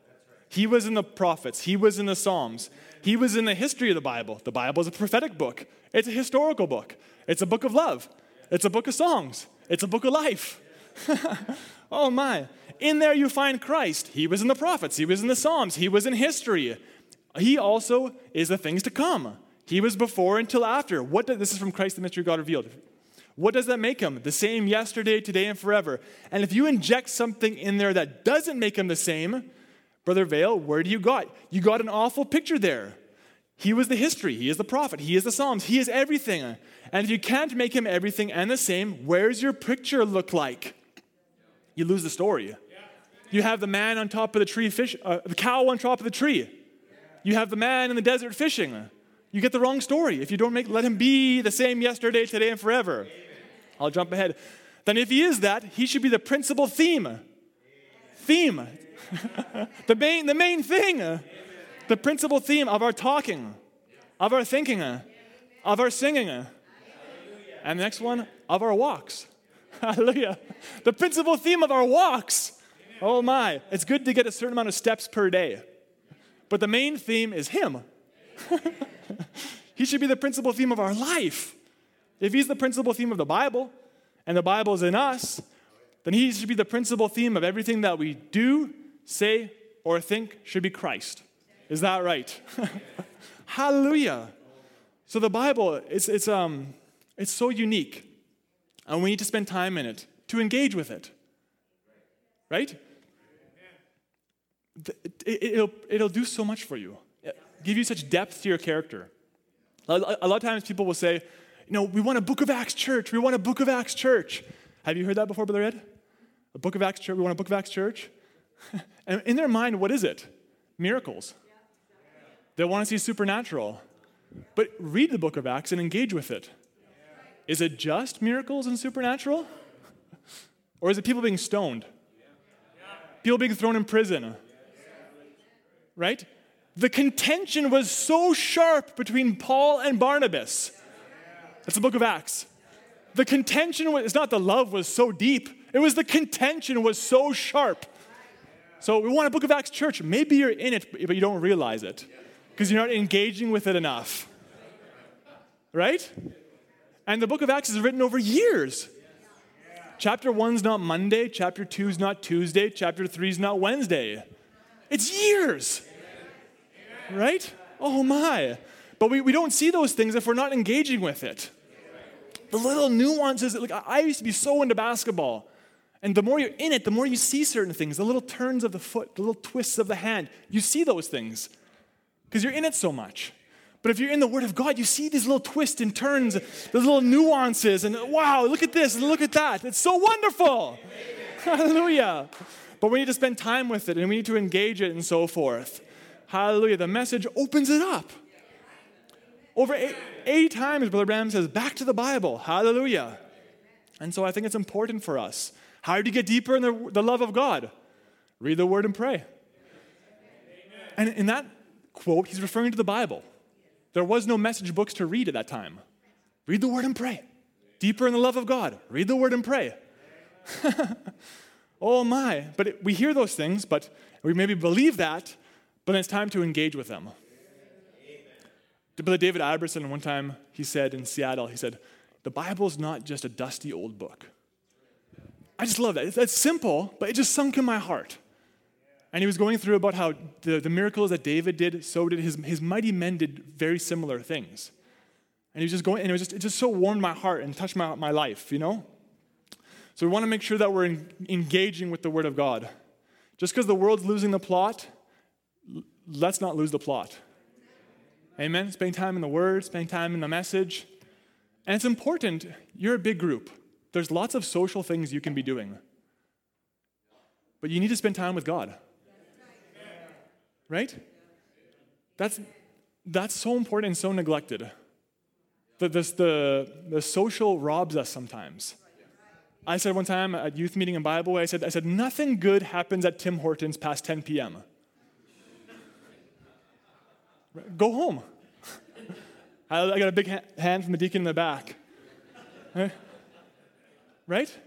He was in the prophets, he was in the Psalms, he was in the history of the Bible. The Bible is a prophetic book, it's a historical book, it's a book of love, it's a book of songs, it's a book of life. *laughs* oh my. In there you find Christ. He was in the prophets, he was in the Psalms, he was in history. He also is the things to come. He was before until after. What does, this is from Christ the Mystery God Revealed. What does that make him? The same yesterday, today, and forever. And if you inject something in there that doesn't make him the same, Brother Vayle, where do you got? You got an awful picture there. He was the history, he is the prophet, he is the Psalms, he is everything. And if you can't make him everything and the same, where's your picture look like? You lose the story. You have the man on top of the tree fish, uh, the cow on top of the tree. You have the man in the desert fishing you get the wrong story if you don't make let him be the same yesterday, today, and forever. Amen. I'll jump ahead. Then if he is that, he should be the principal theme. Amen. Theme. *laughs* the main the main thing. Amen. The principal theme of our talking, of our thinking, of our singing. And the next one, of our walks. *laughs* Hallelujah. The principal theme of our walks. Oh my. It's good to get a certain amount of steps per day. But the main theme is him. *laughs* he should be the principal theme of our life. If he's the principal theme of the Bible, and the Bible is in us, then he should be the principal theme of everything that we do, say, or think should be Christ. Is that right? *laughs* Hallelujah. So the Bible, it's, it's, um, it's so unique, and we need to spend time in it to engage with it. Right? It'll, it'll do so much for you, give you such depth to your character. A lot of times people will say, you know, we want a Book of Acts church. We want a Book of Acts church. Have you heard that before, Brother Ed? A Book of Acts church. We want a Book of Acts church. *laughs* and in their mind, what is it? Miracles. They want to see supernatural. But read the Book of Acts and engage with it. Is it just miracles and supernatural? *laughs* Or is it people being stoned? People being thrown in prison? Right? The contention was so sharp between Paul and Barnabas. That's the book of Acts. The contention was, it's not the love was so deep, it was the contention was so sharp. So we want a book of Acts church. Maybe you're in it, but you don't realize it because you're not engaging with it enough. Right? And the book of Acts is written over years. Chapter one's not Monday, chapter two's not Tuesday, chapter three's not Wednesday. It's years. Right? Oh my. But we, we don't see those things if we're not engaging with it. The little nuances, like I used to be so into basketball. And the more you're in it, the more you see certain things, the little turns of the foot, the little twists of the hand. You see those things because you're in it so much. But if you're in the Word of God, you see these little twists and turns, those little nuances, and wow, look at this, look at that. It's so wonderful. *laughs* Hallelujah. But we need to spend time with it and we need to engage it and so forth. Hallelujah. The message opens it up. Over eight, eight times, Brother Branham says, back to the Bible. Hallelujah. And so I think it's important for us. How do you get deeper in the, the love of God? Read the Word and pray. And in that quote, he's referring to the Bible. There was no message books to read at that time. Read the Word and pray. Deeper in the love of God. Read the Word and pray. *laughs* oh my. But it, we hear those things, but we maybe believe that, but it's time to engage with them. Brother David Iverson, one time, he said in Seattle, he said, The Bible is not just a dusty old book. I just love that. It's, it's simple, but it just sunk in my heart. And he was going through about how the, the miracles that David did, so did his, his mighty men did very similar things. And he was just going, and it was just, it just so warmed my heart and touched my, my life, you know? So we want to make sure that we're in, engaging with the Word of God. Just because the world's losing the plot, let's not lose the plot. Amen? Spend time in the Word, spend time in the message. And it's important. You're a big group. There's lots of social things you can be doing. But you need to spend time with God. Right? That's, that's so important and so neglected. The, this, the, the social robs us sometimes. I said one time at youth meeting in Bible, Way, I said, I said, nothing good happens at Tim Hortons past 10 p.m. Go home. *laughs* I got a big hand from the deacon in the back. Right?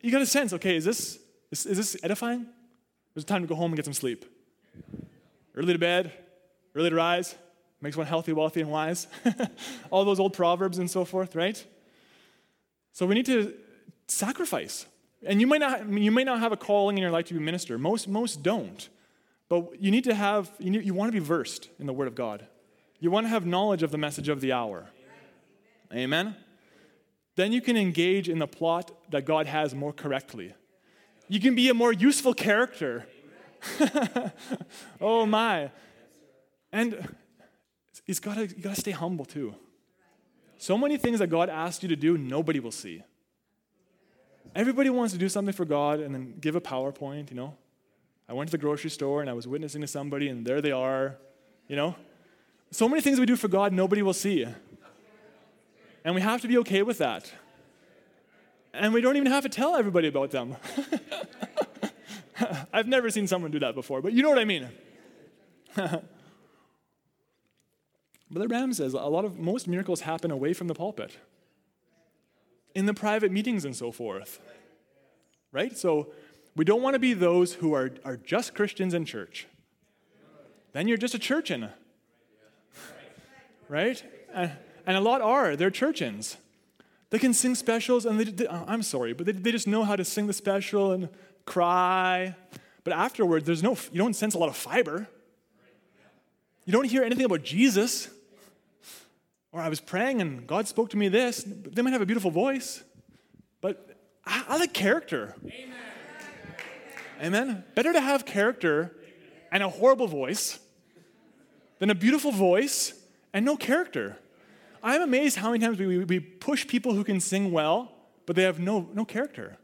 You got a sense, okay, is this, is, is this edifying? There's time to go home and get some sleep. Early to bed, early to rise, makes one healthy, wealthy, and wise. *laughs* All those old proverbs and so forth, right? So we need to sacrifice. And you might not, you may not have a calling in your life to be a minister. Most, most don't. But you need to have, you, need, you want to be versed in the Word of God. You want to have knowledge of the message of the hour. Amen? Then you can engage in the plot that God has more correctly. You can be a more useful character. *laughs* oh my. And it's gotta, you gotta stay humble too. So many things that God asks you to do, nobody will see. Everybody wants to do something for God and then give a PowerPoint, you know. I went to the grocery store and I was witnessing to somebody, and there they are, you know. So many things we do for God, nobody will see. And we have to be okay with that. And we don't even have to tell everybody about them. *laughs* I've never seen someone do that before, but you know what I mean. *laughs* Brother Branham says a lot of most miracles happen away from the pulpit, in the private meetings and so forth. Right? So we don't want to be those who are, are just Christians in church. Then you're just a churchin. Right? And, and a lot are. They're churchins. They can sing specials, and they, they, uh, I'm sorry, but they, they just know how to sing the special and cry. But afterwards, there's no, you don't sense a lot of fiber. You don't hear anything about Jesus. Or I was praying and God spoke to me this. They might have a beautiful voice, but I, I like character. Amen. Amen. Better to have character and a horrible voice than a beautiful voice and no character. I'm amazed how many times we, we push people who can sing well, but they have no, no character.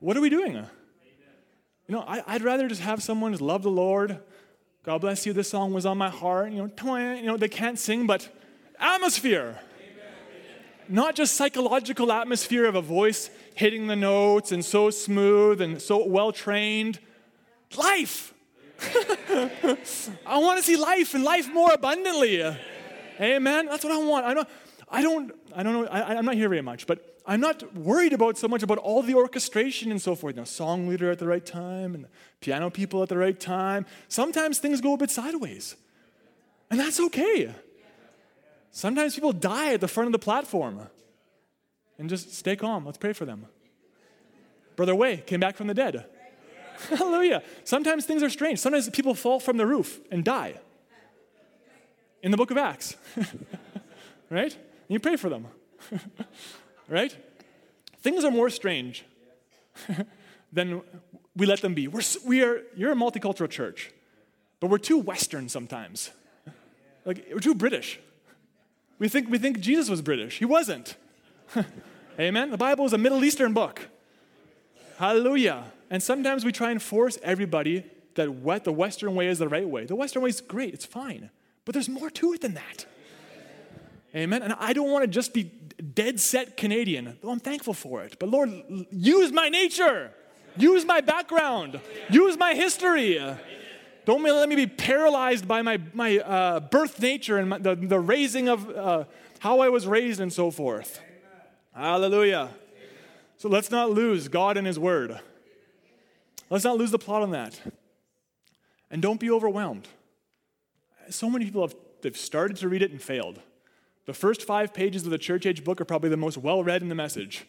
What are we doing? You know, I, would rather just have someone just love the Lord. God bless you. This song was on my heart. You know, you know they can't sing, but atmosphere. Not just psychological atmosphere of a voice hitting the notes and so smooth and so well trained. Life. *laughs* I want to see life and life more abundantly. Amen. That's what I want. I don't. I don't. I don't know. I, am not here very much, but I'm not worried about so much about all the orchestration and so forth. You know, song leader at the right time and piano people at the right time. Sometimes things go a bit sideways, and that's okay. Sometimes people die at the front of the platform, and just stay calm. Let's pray for them. Brother Way came back from the dead. *laughs* Hallelujah. Sometimes things are strange. Sometimes people fall from the roof and die in the book of Acts. *laughs* right? And you pray for them. *laughs* right? Things are more strange than we let them be. We're, we are, you're a multicultural church, but we're too Western sometimes. Like, we're too British. We think, we think Jesus was British. He wasn't. *laughs* Amen? The Bible is a Middle Eastern book. Hallelujah. And sometimes we try and force everybody that what the Western way is the right way. The Western way is great, it's fine. But there's more to it than that. Amen. And I don't want to just be dead set Canadian, though I'm thankful for it. But Lord, use my nature, use my background, use my history. Don't let me be paralyzed by my, my uh, birth nature and my, the, the raising of uh, how I was raised and so forth. Amen. Hallelujah. So let's not lose God and His Word. Let's not lose the plot on that. And don't be overwhelmed so many people have they've started to read it and failed. The first five pages of the church age book are probably the most well read in the message.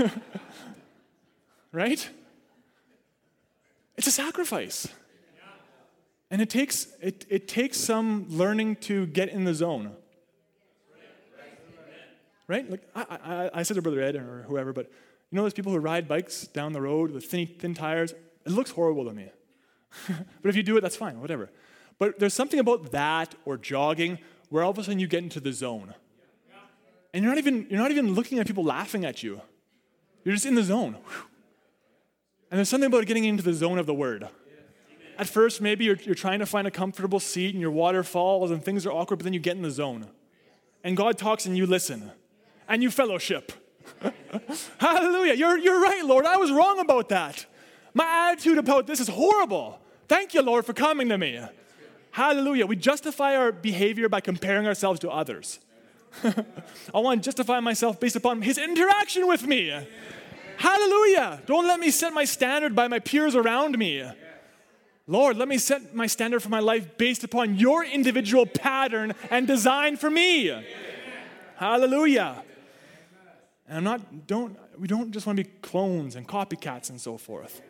*laughs* right? It's a sacrifice. And it takes, it, it takes some learning to get in the zone. Right? Like I, I, I said to Brother Ed or whoever, but you know those people who ride bikes down the road with thin, thin tires? It looks horrible to me. *laughs* but if you do it, that's fine, whatever. But there's something about that or jogging where all of a sudden you get into the zone. And you're not even, you're not even looking at people laughing at you. You're just in the zone. And there's something about getting into the zone of the word. At first, maybe you're, you're trying to find a comfortable seat and your water falls and things are awkward, but then you get in the zone. And God talks and you listen. And you fellowship. *laughs* Hallelujah. You're, you're right, Lord. I was wrong about that. My attitude about this is horrible. Thank you, Lord, for coming to me. Hallelujah. We justify our behavior by comparing ourselves to others. *laughs* I want to justify myself based upon his interaction with me. Hallelujah. Don't let me set my standard by my peers around me. Lord, let me set my standard for my life based upon your individual pattern and design for me. Hallelujah. And I'm not, don't, we don't just want to be clones and copycats and so forth.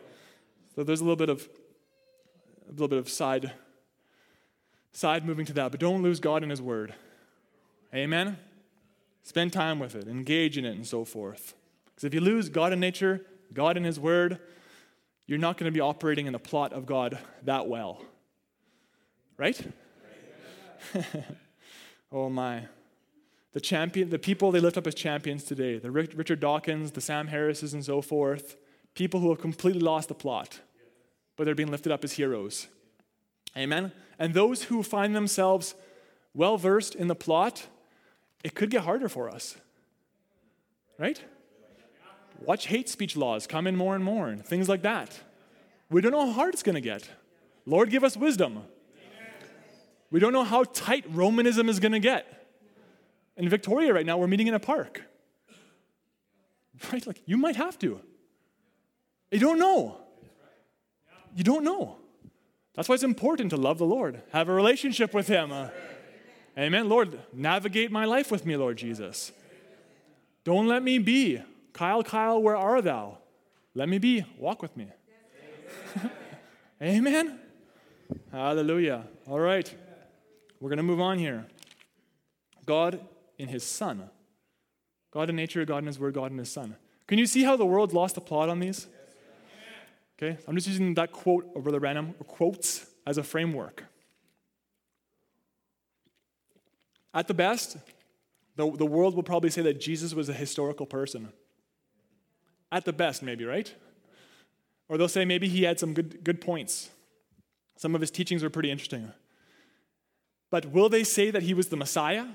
So there's a little bit of, a little bit of side side moving to that, but don't lose God in His Word. Amen? Spend time with it, engage in it, and so forth. Because if you lose God in nature, God in His Word, you're not going to be operating in the plot of God that well. Right? *laughs* oh my. The champion, the people they lift up as champions today, the Richard Dawkins, the Sam Harrises, and so forth, people who have completely lost the plot, but they're being lifted up as heroes. Amen? And those who find themselves well versed in the plot, it could get harder for us. Right? Watch hate speech laws come in more and more, and things like that. We don't know how hard it's going to get. Lord, give us wisdom. We don't know how tight Romanism is going to get. In Victoria right now, we're meeting in a park. Right? Like, you might have to. You don't know. You don't know. That's why it's important to love the Lord, have a relationship with Him. Amen. Lord, navigate my life with me, Lord Jesus. Don't let me be. Kyle, Kyle, where are thou? Let me be. Walk with me. *laughs* Amen. Hallelujah. All right. We're going to move on here. God in his Son. God in nature, God in his word, God in his Son. Can you see how the world lost the plot on these? Okay, I'm just using that quote of Brother Branham quotes, as a framework. At the best, the, the world will probably say that Jesus was a historical person. At the best, maybe, right? Or they'll say maybe he had some good, good points. Some of his teachings were pretty interesting. But will they say that he was the Messiah,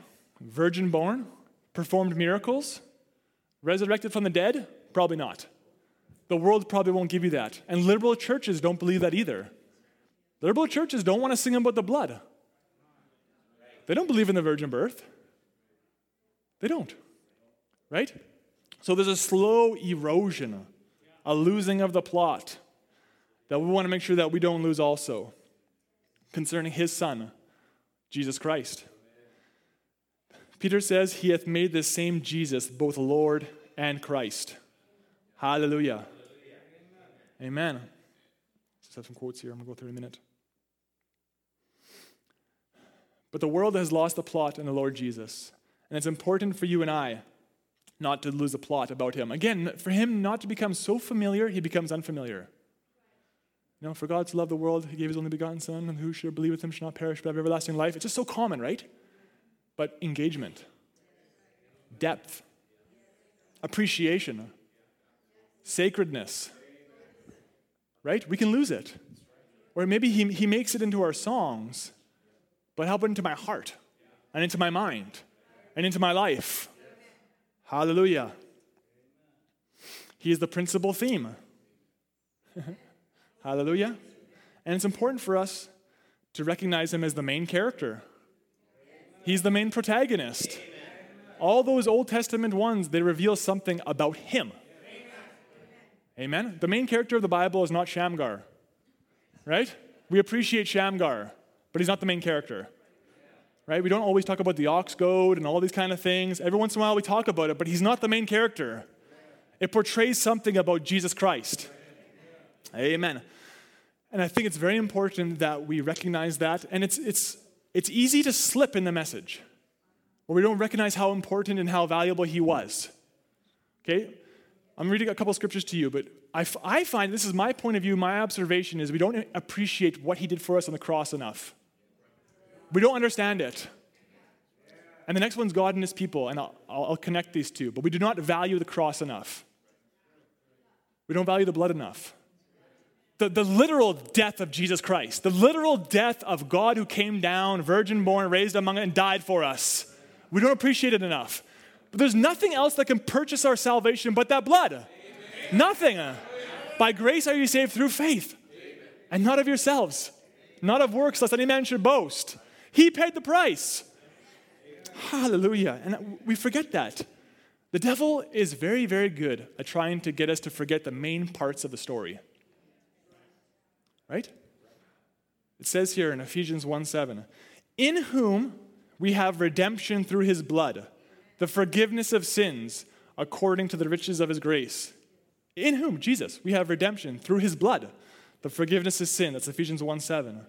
virgin born, performed miracles, resurrected from the dead? Probably not. The world probably won't give you that. And liberal churches don't believe that either. Liberal churches don't want to sing about the blood. They don't believe in the virgin birth. They don't. Right? So there's a slow erosion, a losing of the plot that we want to make sure that we don't lose also concerning his son, Jesus Christ. Peter says he hath made this same Jesus both Lord and Christ. Hallelujah. Amen. Just have some quotes here. I'm going to go through in a minute. But the world has lost the plot in the Lord Jesus. And it's important for you and I not to lose a plot about him. Again, for him not to become so familiar, he becomes unfamiliar. You know, for God to love the world, he gave his only begotten Son, and who should believe with him shall not perish but have everlasting life. It's just so common, right? But engagement, depth, appreciation, sacredness, right? We can lose it. Or maybe he, he makes it into our songs, but help it into my heart and into my mind and into my life. Hallelujah. He is the principal theme. *laughs* Hallelujah. And it's important for us to recognize him as the main character. He's the main protagonist. All those Old Testament ones, they reveal something about him. Amen. The main character of the Bible is not Shamgar, right? We appreciate Shamgar, but he's not the main character right? We don't always talk about the ox goad and all these kind of things. Every once in a while we talk about it, but he's not the main character. It portrays something about Jesus Christ. Amen. And I think it's very important that we recognize that. And it's, it's, it's easy to slip in the message where we don't recognize how important and how valuable he was. Okay? I'm reading a couple scriptures to you, but I, I find this is my point of view, my observation is we don't appreciate what he did for us on the cross enough. We don't understand it. And the next one's God and his people, and I'll, I'll connect these two. But we do not value the cross enough. We don't value the blood enough. The, the literal death of Jesus Christ, the literal death of God who came down, virgin born, raised among us, and died for us. We don't appreciate it enough. But there's nothing else that can purchase our salvation but that blood. Amen. Nothing. By grace are you saved through faith, Amen. and not of yourselves, not of works, lest any man should boast. He paid the price. Hallelujah. And we forget that. The devil is very, very good at trying to get us to forget the main parts of the story. Right? It says here in Ephesians 1 7, in whom we have redemption through his blood, the forgiveness of sins according to the riches of his grace. In whom, Jesus, we have redemption through his blood, the forgiveness of sin. That's Ephesians 1 7.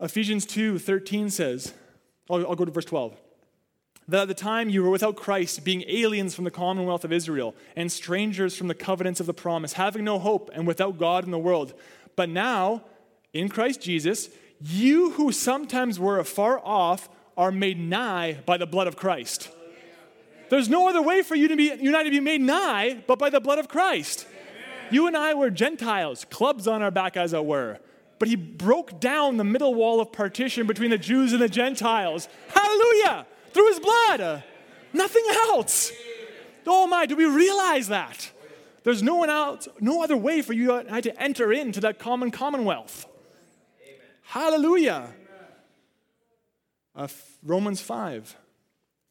Ephesians 2 13 says, I'll, I'll go to verse 12. That at the time you were without Christ, being aliens from the commonwealth of Israel, and strangers from the covenants of the promise, having no hope, and without God in the world. But now, in Christ Jesus, you who sometimes were afar off are made nigh by the blood of Christ. There's no other way for you to be united to be made nigh but by the blood of Christ. You and I were Gentiles, clubs on our back, as it were but he broke down the middle wall of partition between the Jews and the Gentiles. Hallelujah! Through his blood. Nothing else. Oh my, do we realize that? There's no one else, no other way for you and I to enter into that common commonwealth. Hallelujah. Uh, Romans 5,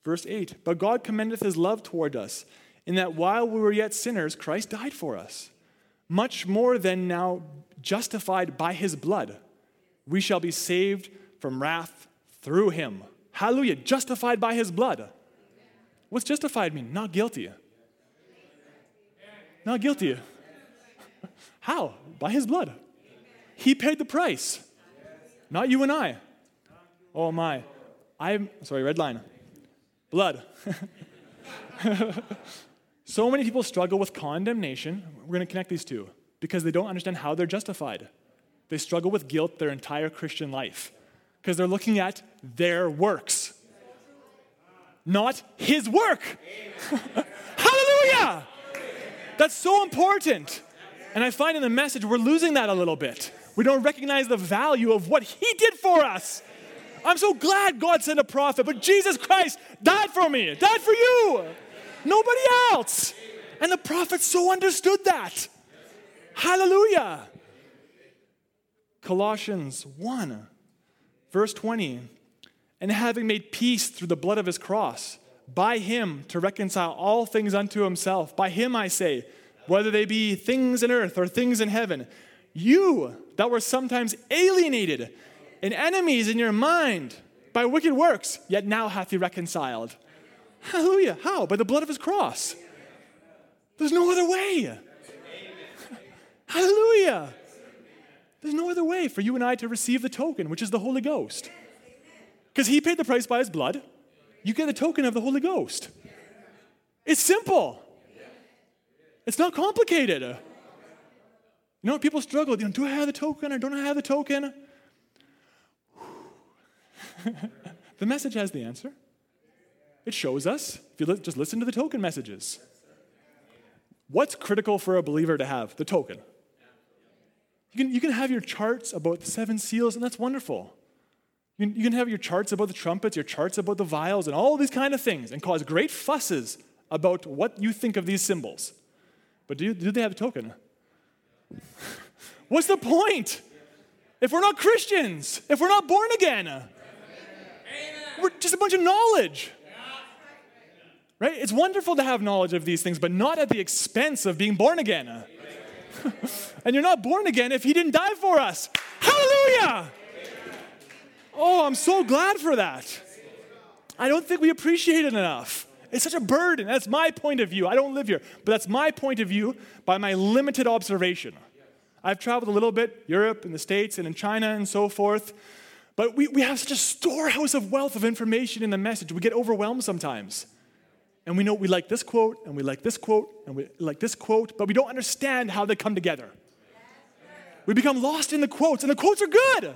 verse 8. But God commendeth his love toward us, in that while we were yet sinners, Christ died for us. Much more than now justified by his blood, we shall be saved from wrath through him. Hallelujah. Justified by his blood. What's justified mean? Not guilty. Not guilty. *laughs* How? By his blood. He paid the price. Not you and I. Oh my. I'm sorry, red line. Blood. *laughs* so many people struggle with condemnation. We're going to connect these two because they don't understand how they're justified. They struggle with guilt their entire Christian life because they're looking at their works, not his work. *laughs* Hallelujah! That's so important. And I find in the message we're losing that a little bit. We don't recognize the value of what he did for us. I'm so glad God sent a prophet, but Jesus Christ died for me, died for you, nobody else. And the prophet so understood that. Hallelujah. Colossians 1, verse 20. And having made peace through the blood of his cross, by him to reconcile all things unto himself. By him I say, whether they be things in earth or things in heaven, you that were sometimes alienated and enemies in your mind by wicked works, yet now hath he reconciled. Hallelujah. How? By the blood of his cross. There's no other way. Hallelujah. There's no other way for you and I to receive the token, which is the Holy Ghost. Because he paid the price by his blood. You get the token of the Holy Ghost. It's simple. It's not complicated. You know, people struggle. You know, do I have the token or don't I have the token? *laughs* the message has the answer. It shows us, if you li- just listen to the token messages. What's critical for a believer to have? The token. You can, you can have your charts about the seven seals, and that's wonderful. You can, you can have your charts about the trumpets, your charts about the vials, and all these kind of things, and cause great fusses about what you think of these symbols. But do, do they have a token? *laughs* What's the point? If we're not Christians, if we're not born again, Amen. we're just a bunch of knowledge. Right? It's wonderful to have knowledge of these things, but not at the expense of being born again. *laughs* and you're not born again if He didn't die for us. Hallelujah! Oh, I'm so glad for that. I don't think we appreciate it enough. It's such a burden. That's my point of view. I don't live here, but that's my point of view by my limited observation. I've traveled a little bit, Europe and the States and in China and so forth. But we, we have such a storehouse of wealth of information in the message. We get overwhelmed sometimes. And we know we like this quote, and we like this quote, and we like this quote, but we don't understand how they come together. We become lost in the quotes, and the quotes are good.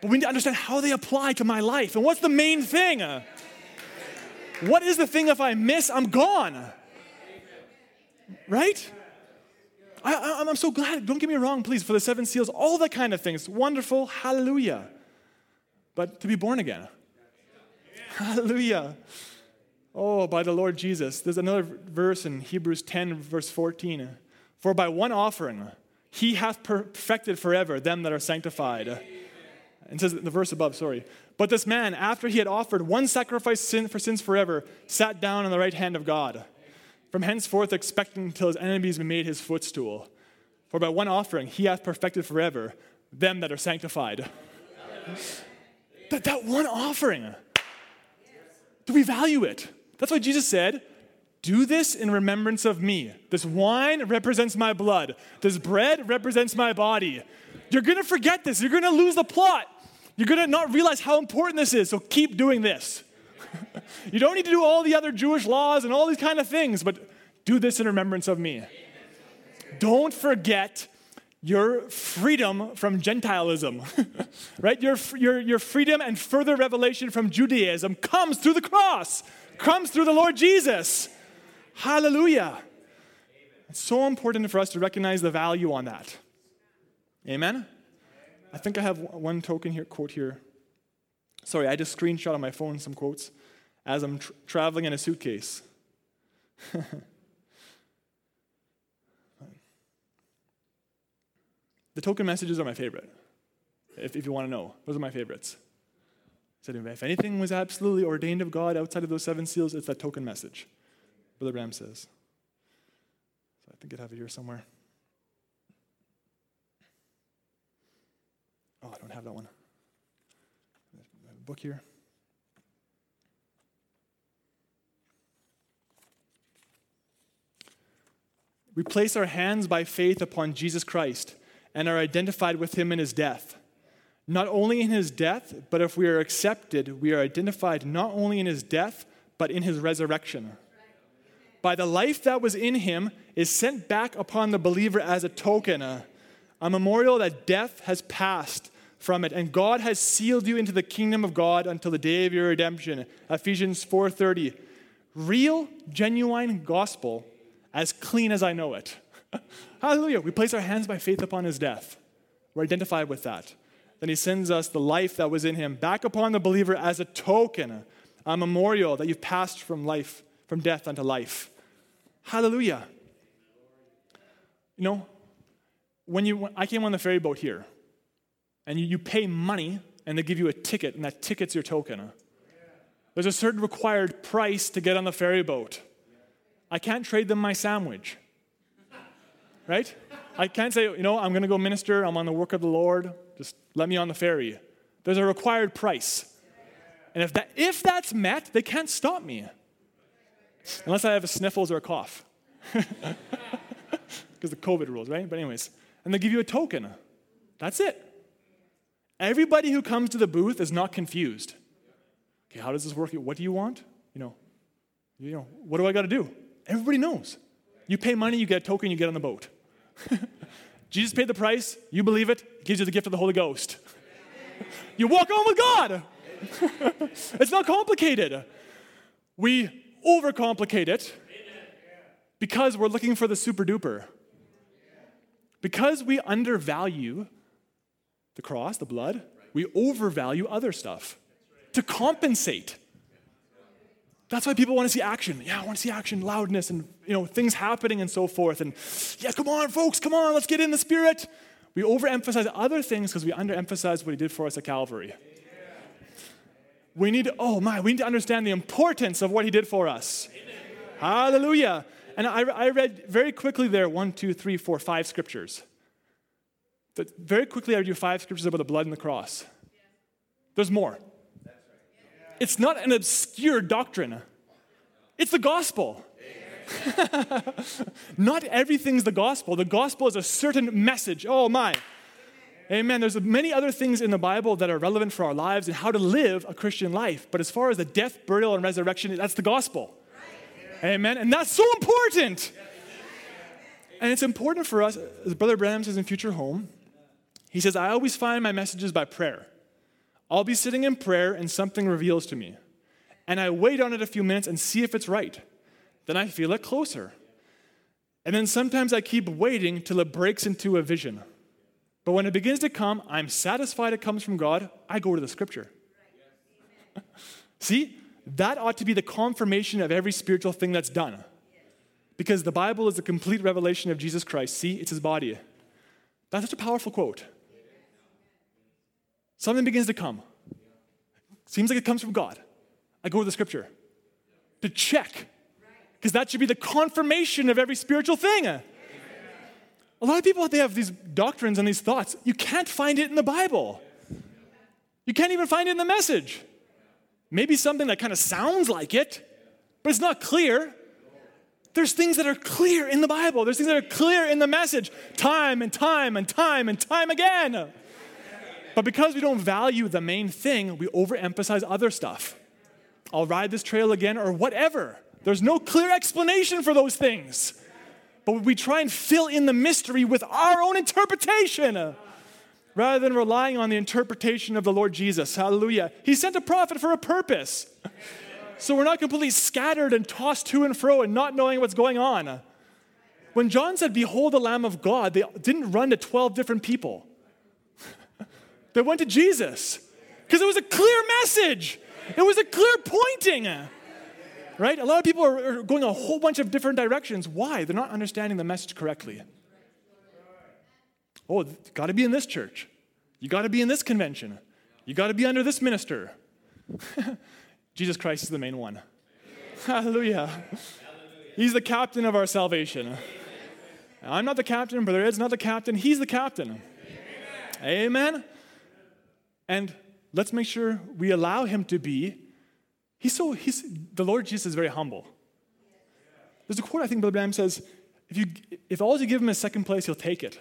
But we need to understand how they apply to my life. And what's the main thing? What is the thing if I miss, I'm gone? Right? I, am so glad. Don't get me wrong, please, for the seven seals, all that kind of things. Wonderful. Hallelujah. But to be born again. Hallelujah. Oh, by the Lord Jesus. There's another verse in Hebrews 10, verse 14. For by one offering, he hath perfected forever them that are sanctified. And says the verse above, sorry. But this man, after he had offered one sacrifice sin for sins forever, sat down on the right hand of God, from henceforth expecting until his enemies be made his footstool. For by one offering he hath perfected forever them that are sanctified. that, that one offering, do we value it? That's why Jesus said, do this in remembrance of me. This wine represents my blood. This bread represents my body. You're going to forget this. You're going to lose the plot. You're going to not realize how important this is, so keep doing this. *laughs* you don't need to do all the other Jewish laws and all these kind of things, but do this in remembrance of me. Don't forget your freedom from Gentilism, *laughs* right? Your, your, your freedom and further revelation from Judaism comes through the cross, comes through the Lord Jesus. Hallelujah. It's so important for us to recognize the value on that. Amen? I think I have one token here, quote here. Sorry, I just screenshot on my phone some quotes as I'm tra- traveling in a suitcase. *laughs* the token messages are my favorite, if, if you want to know. Those are my favorites. Said, if anything was absolutely ordained of God outside of those seven seals, it's that token message, Brother Branham says. So I think I'd have it here somewhere. Oh, I don't have that one. I have a book here. We place our hands by faith upon Jesus Christ and are identified with him in his death. Not only in his death, but if we are accepted, we are identified not only in his death, but in his resurrection. By the life that was in him is sent back upon the believer as a token, a, a memorial that death has passed from it and God has sealed you into the kingdom of God until the day of your redemption. Ephesians 4:30. Real, genuine gospel as clean as I know it. *laughs* Hallelujah. We place our hands by faith upon his death. We're identified with that. Then he sends us the life that was in him back upon the believer as a token, a memorial that you've passed from life, from death unto life. Hallelujah. You know, when you when I came on the ferry boat here, and you, you pay money, and they give you a ticket, and that ticket's your token. There's a certain required price to get on the ferry boat. I can't trade them my sandwich. Right? I can't say, you know, I'm going to go minister, I'm on the work of the Lord, just let me on the ferry. There's a required price. And if, that, if that's met, they can't stop me. Unless I have a sniffles or a cough. *laughs* Because the COVID rules, right? But, anyways, and they give you a token. That's it. Everybody who comes to the booth is not confused. Okay, how does this work? What do you want? You know, you know, what do I got to do? Everybody knows. You pay money, you get a token, you get on the boat. *laughs* Jesus paid the price, you believe it, gives you the gift of the Holy Ghost. you walk on with God. *laughs* it's not complicated. We overcomplicate it because we're looking for the super duper. Because we undervalue the cross, the blood, we overvalue other stuff to compensate. That's why people want to see action. Yeah, I want to see action, loudness, and you know things happening and so forth. And yeah, come on, folks, come on, let's get in the spirit. We overemphasize other things because we underemphasize what he did for us at Calvary. We need to, oh my, we need to understand the importance of what he did for us. Hallelujah. And I, I read very quickly there one, two, three, four, five scriptures. Very quickly, I read you five scriptures about the blood and the cross. There's more. It's not an obscure doctrine, it's the gospel. *laughs* not everything's the gospel. The gospel is a certain message. Oh my. Amen. There's many other things in the Bible that are relevant for our lives and how to live a Christian life. But as far as the death, burial, and resurrection, that's the gospel. Amen. And that's so important. And it's important for us, as Brother Branham says in Future Home, he says, I always find my messages by prayer. I'll be sitting in prayer and something reveals to me. And I wait on it a few minutes and see if it's right. Then I feel it closer. And then sometimes I keep waiting till it breaks into a vision. But when it begins to come, I'm satisfied it comes from God. I go to the scripture. *laughs* see, that ought to be the confirmation of every spiritual thing that's done. Because the Bible is the complete revelation of Jesus Christ. See, it's his body. That's such a powerful quote. Something begins to come. Seems like it comes from God. I go to the scripture to check, because that should be the confirmation of every spiritual thing. A lot of people, they have these doctrines and these thoughts. You can't find it in the Bible. You can't even find it in the message. Maybe something that kind of sounds like it, but it's not clear. There's things that are clear in the Bible. There's things that are clear in the message time and time and time and time again. But because we don't value the main thing, we overemphasize other stuff. I'll ride this trail again or whatever. There's no clear explanation for those things. But we try and fill in the mystery with our own interpretation uh, rather than relying on the interpretation of the Lord Jesus. Hallelujah. He sent a prophet for a purpose. So we're not completely scattered and tossed to and fro and not knowing what's going on. When John said, Behold the Lamb of God, they didn't run to 12 different people. *laughs* They went to Jesus because it was a clear message. It was a clear pointing. Right? A lot of people are going a whole bunch of different directions. Why? They're not understanding the message correctly. Oh, got to be in this church. You got to be in this convention. You got to be under this minister. *laughs* Jesus Christ is the main one. Hallelujah. He's the captain of our salvation. I'm not the captain, Brother Ed's not the captain. He's the captain. Amen. Amen. And let's make sure we allow him to be. He's so, he's, the Lord Jesus is very humble. There's a quote I think Brother Branham says, If, you, if all you give him is second place, he'll take it.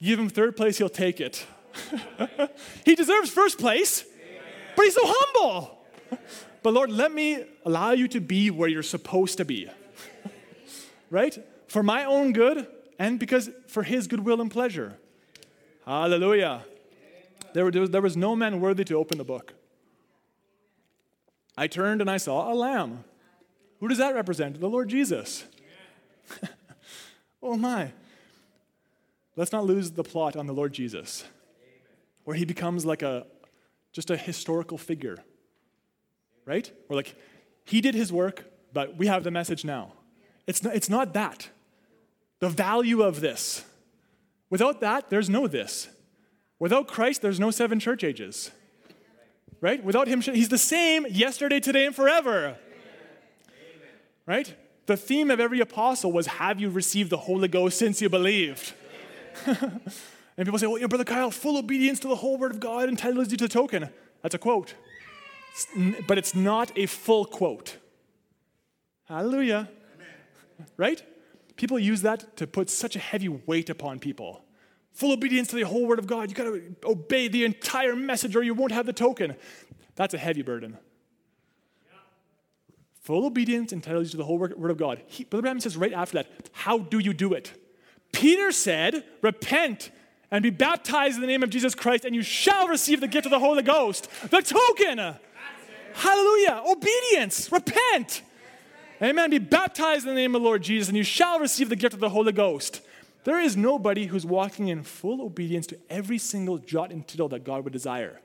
Give him third place, he'll take it. *laughs* he deserves first place, but he's so humble. *laughs* But Lord, let me allow you to be where you're supposed to be. *laughs* right? For my own good and because for his goodwill and pleasure. Hallelujah. There, was, there was no man worthy to open the book. I turned and I saw a lamb. Who does that represent? The Lord Jesus. *laughs* oh my. Let's not lose the plot on the Lord Jesus, where he becomes like a just a historical figure. Right? Or like he did his work, but we have the message now. It's not, it's not that. The value of this. Without that, there's no this. Without Christ, there's no seven church ages. Right? Without him, he's the same yesterday, today, and forever. Right? The theme of every apostle was Have you received the Holy Ghost since you believed? *laughs* and people say, Well, your brother Kyle, full obedience to the whole word of God entitles you to the token. That's a quote. But it's not a full quote. Hallelujah. Right? People use that to put such a heavy weight upon people. Full obedience to the whole word of God. You got to obey the entire message or you won't have the token. That's a heavy burden. Full obedience entitles you to the whole word of God. He, Brother Branham says right after that, how do you do it? Peter said, repent and be baptized in the name of Jesus Christ, and you shall receive the gift of the Holy Ghost. The token. Hallelujah. Obedience. Repent. Amen. Be baptized in the name of the Lord Jesus, and you shall receive the gift of the Holy Ghost. There is nobody who's walking in full obedience to every single jot and tittle that God would desire.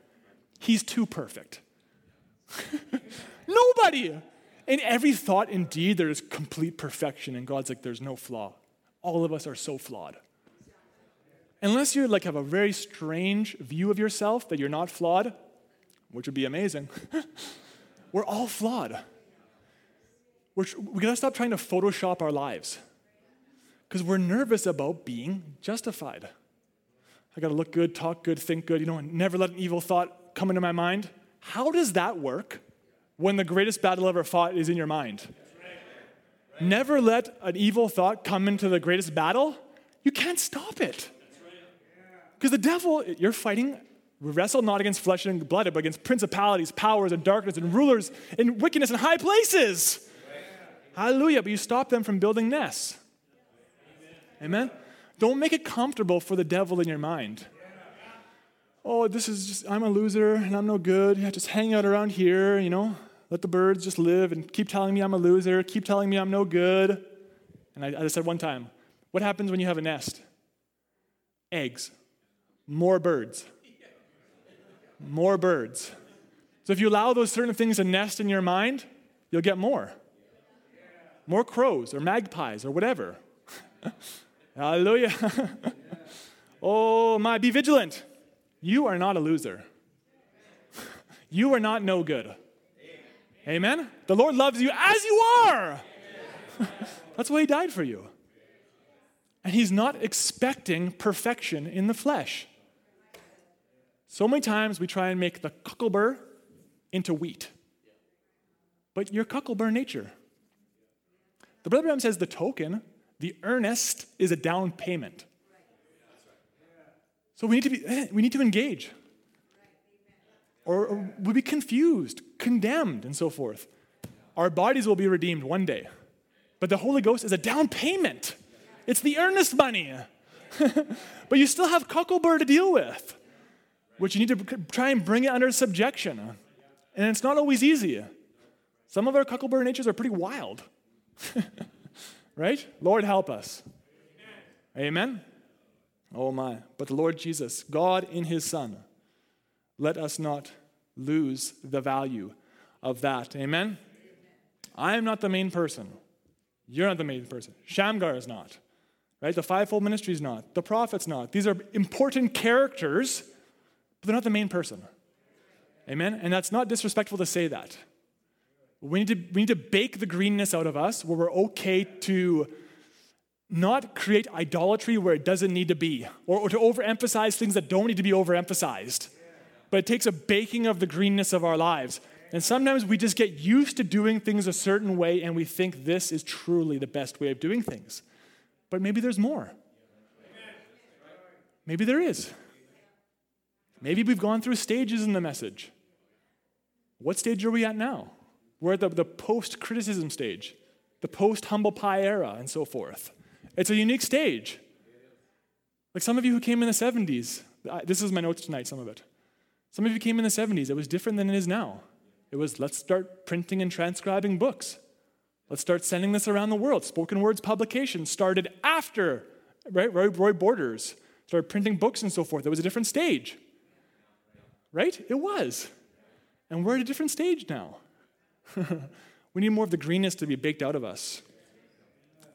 He's too perfect. *laughs* nobody. In every thought and deed, there is complete perfection, and God's like, there's no flaw. All of us are so flawed. Unless you like have a very strange view of yourself that you're not flawed, which would be amazing, *laughs* we're all flawed. We're, we got to stop trying to Photoshop our lives because we're nervous about being justified. I got to look good, talk good, think good, you know, and never let an evil thought come into my mind. How does that work when the greatest battle ever fought is in your mind? Never let an evil thought come into the greatest battle. You can't stop it. Because the devil, you're fighting, we wrestle not against flesh and blood, but against principalities, powers, and darkness, and rulers, and wickedness in high places. Hallelujah. But you stop them from building nests. Amen? Don't make it comfortable for the devil in your mind. Oh, this is just, I'm a loser and I'm no good. Yeah, just hang out around here, you know. Let the birds just live and keep telling me I'm a loser, keep telling me I'm no good. And I, I said one time, what happens when you have a nest? Eggs. More birds. More birds. So if you allow those certain things to nest in your mind, you'll get more more crows or magpies or whatever. *laughs* Hallelujah. *laughs* oh my, be vigilant. You are not a loser. *laughs* you are not no good. Amen. The Lord loves you as you are. *laughs* That's why He died for you. And He's not expecting perfection in the flesh. So many times we try and make the cocklebur into wheat. But your cocklebur nature. The Brother Branham says the token, the earnest, is a down payment. So we need to, be, eh, we need to engage. Or, we'll be confused, condemned, and so forth. Our bodies will be redeemed one day. But the Holy Ghost is a down payment. It's the earnest money. *laughs* but you still have Cocklebur to deal with, which you need to try and bring it under subjection. And it's not always easy. Some of our Cocklebur natures are pretty wild. *laughs* right? Lord, help us. Amen. Amen. Oh my. But the Lord Jesus, God in his Son, let us not lose the value of that. Amen. I am not the main person. You're not the main person. Shamgar is not. Right? The fivefold ministry is not. The prophet's not. These are important characters, but they're not the main person. Amen? And that's not disrespectful to say that. We need, to, we need to bake the greenness out of us where we're okay to not create idolatry where it doesn't need to be, or, or to overemphasize things that don't need to be overemphasized. But it takes a baking of the greenness of our lives. And sometimes we just get used to doing things a certain way and we think this is truly the best way of doing things. But maybe there's more. Maybe there is. Maybe we've gone through stages in the message. What stage are we at now? We're at the, the post criticism stage, the post humble pie era, and so forth. It's a unique stage. Like some of you who came in the 70s, this is my notes tonight, some of it. Some of you came in the 70s, it was different than it is now. It was let's start printing and transcribing books. Let's start sending this around the world. Spoken words publication started after right, Roy, Roy Borders started printing books and so forth. It was a different stage. Right? It was. And we're at a different stage now. *laughs* we need more of the greenness to be baked out of us.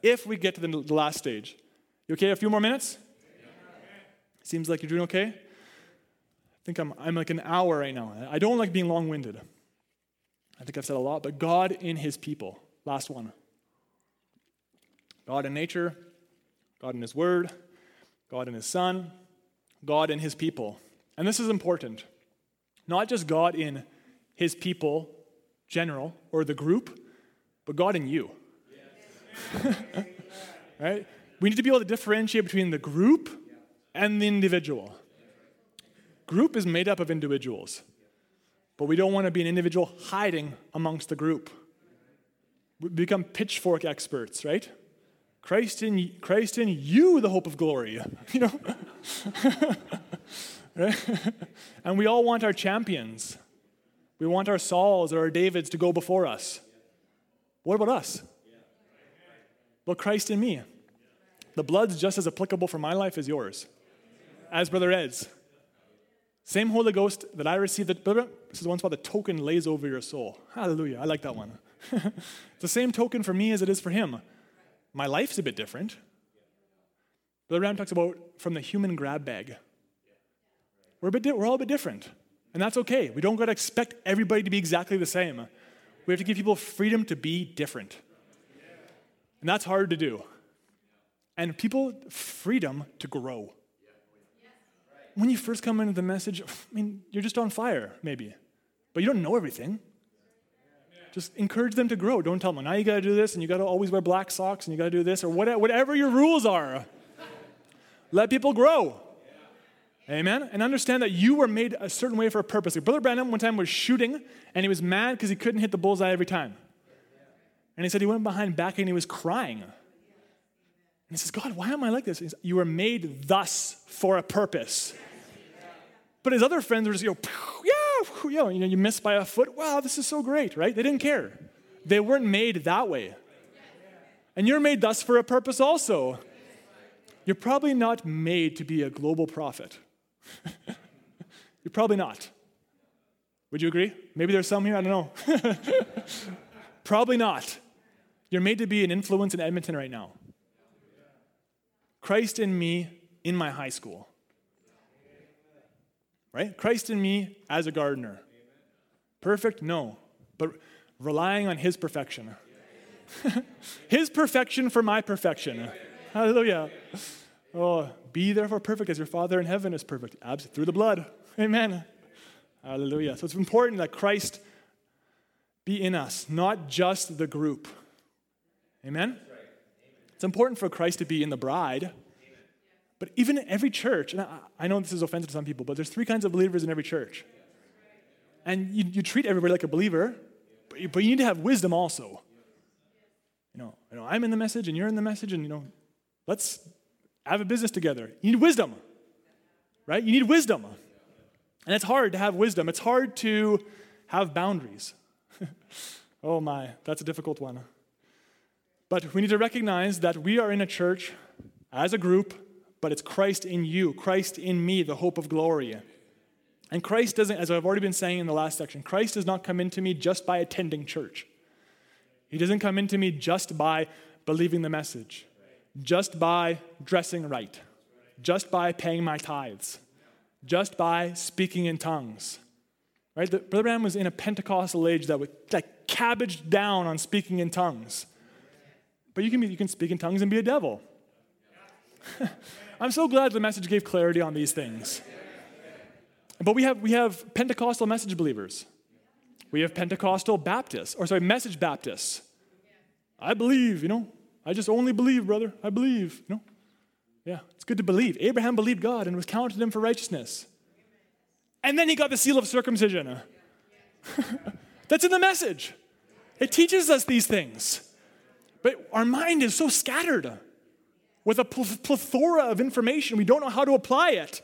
If we get to the last stage. You okay? A few more minutes? Seems like you're doing okay? I think I'm, I'm like an hour right now. I don't like being long winded. I think I've said a lot, but God in his people. Last one. God in nature, God in his word, God in his son, God in his people. And this is important. Not just God in his people, general, or the group, but God in you. *laughs* right? We need to be able to differentiate between the group and the individual. Group is made up of individuals, but we don't want to be an individual hiding amongst the group. We become pitchfork experts, right? Christ in, Christ in you, the hope of glory. *laughs* You know? *laughs* right? and we all want our champions. We want our Sauls or our Davids to go before us. What about us? Well, Christ in me. The blood's just as applicable for my life as yours. As Brother Ed's. Same Holy Ghost that I received. That, this is the one spot the token lays over your soul. Hallelujah. I like that one. it's *laughs* the same token for me as it is for him. My life's a bit different. Brother Branham talks about from the human grab bag. We're, a bit di- we're all a bit different. And that's okay. We don't got to expect everybody to be exactly the same. We have to give people freedom to be different. And that's hard to do. And people, freedom to grow. When you first come into the message, I mean, you're just on fire, maybe, but you don't know everything. Just encourage them to grow. Don't tell them, now you got to do this, and you got to always wear black socks, and you got to do this, or whatever your rules are. Let people grow. Amen? And understand that you were made a certain way for a purpose. Brother Branham one time was shooting, and he was mad because he couldn't hit the bullseye every time. And he said he went behind back and he was crying. And he says, God, why am I like this? Says, you were made thus for a purpose. But his other friends were just, you know, yeah, you, know, you missed by a foot. Wow, this is so great, right? They didn't care. They weren't made that way. And you're made thus for a purpose also. You're probably not made to be a global prophet. *laughs* you're probably not. Would you agree? Maybe there's some here, I don't know. *laughs* probably not. You're made to be an influence in Edmonton right now. Christ in me in my high school right? Christ in me as a gardener. Perfect? No. But relying on his perfection. *laughs* his perfection for my perfection. Hallelujah. Oh, be therefore perfect as your Father in heaven is perfect. Through the blood. Amen. Hallelujah. So it's important that Christ be in us, not just the group. Amen? It's important for Christ to be in the bride but even in every church, and I, I know this is offensive to some people, but there's three kinds of believers in every church. And you, you treat everybody like a believer, but you, but you need to have wisdom also. You know, you know, I'm in the message and you're in the message, and you know, let's have a business together. You need wisdom, right? You need wisdom. And it's hard to have wisdom. It's hard to have boundaries. *laughs* oh my, that's a difficult one. But we need to recognize that we are in a church as a group but it's Christ in you, Christ in me, the hope of glory. And Christ doesn't, as I've already been saying in the last section, Christ does not come into me just by attending church. He doesn't come into me just by believing the message, just by dressing right, just by paying my tithes, just by speaking in tongues. Right? The, Brother Branham was in a Pentecostal age that was like cabbaged down on speaking in tongues. But you can, be, you can speak in tongues and be a devil. *laughs* I'm so glad the message gave clarity on these things. But we have, we have Pentecostal message believers. We have Pentecostal Baptists, or sorry, message Baptists. I believe, you know, I just only believe, brother. I believe. You know? Yeah, it's good to believe. Abraham believed God and was counted him for righteousness. And then he got the seal of circumcision. *laughs* That's in the message. It teaches us these things. But our mind is so scattered with a plethora of information, we don't know how to apply it.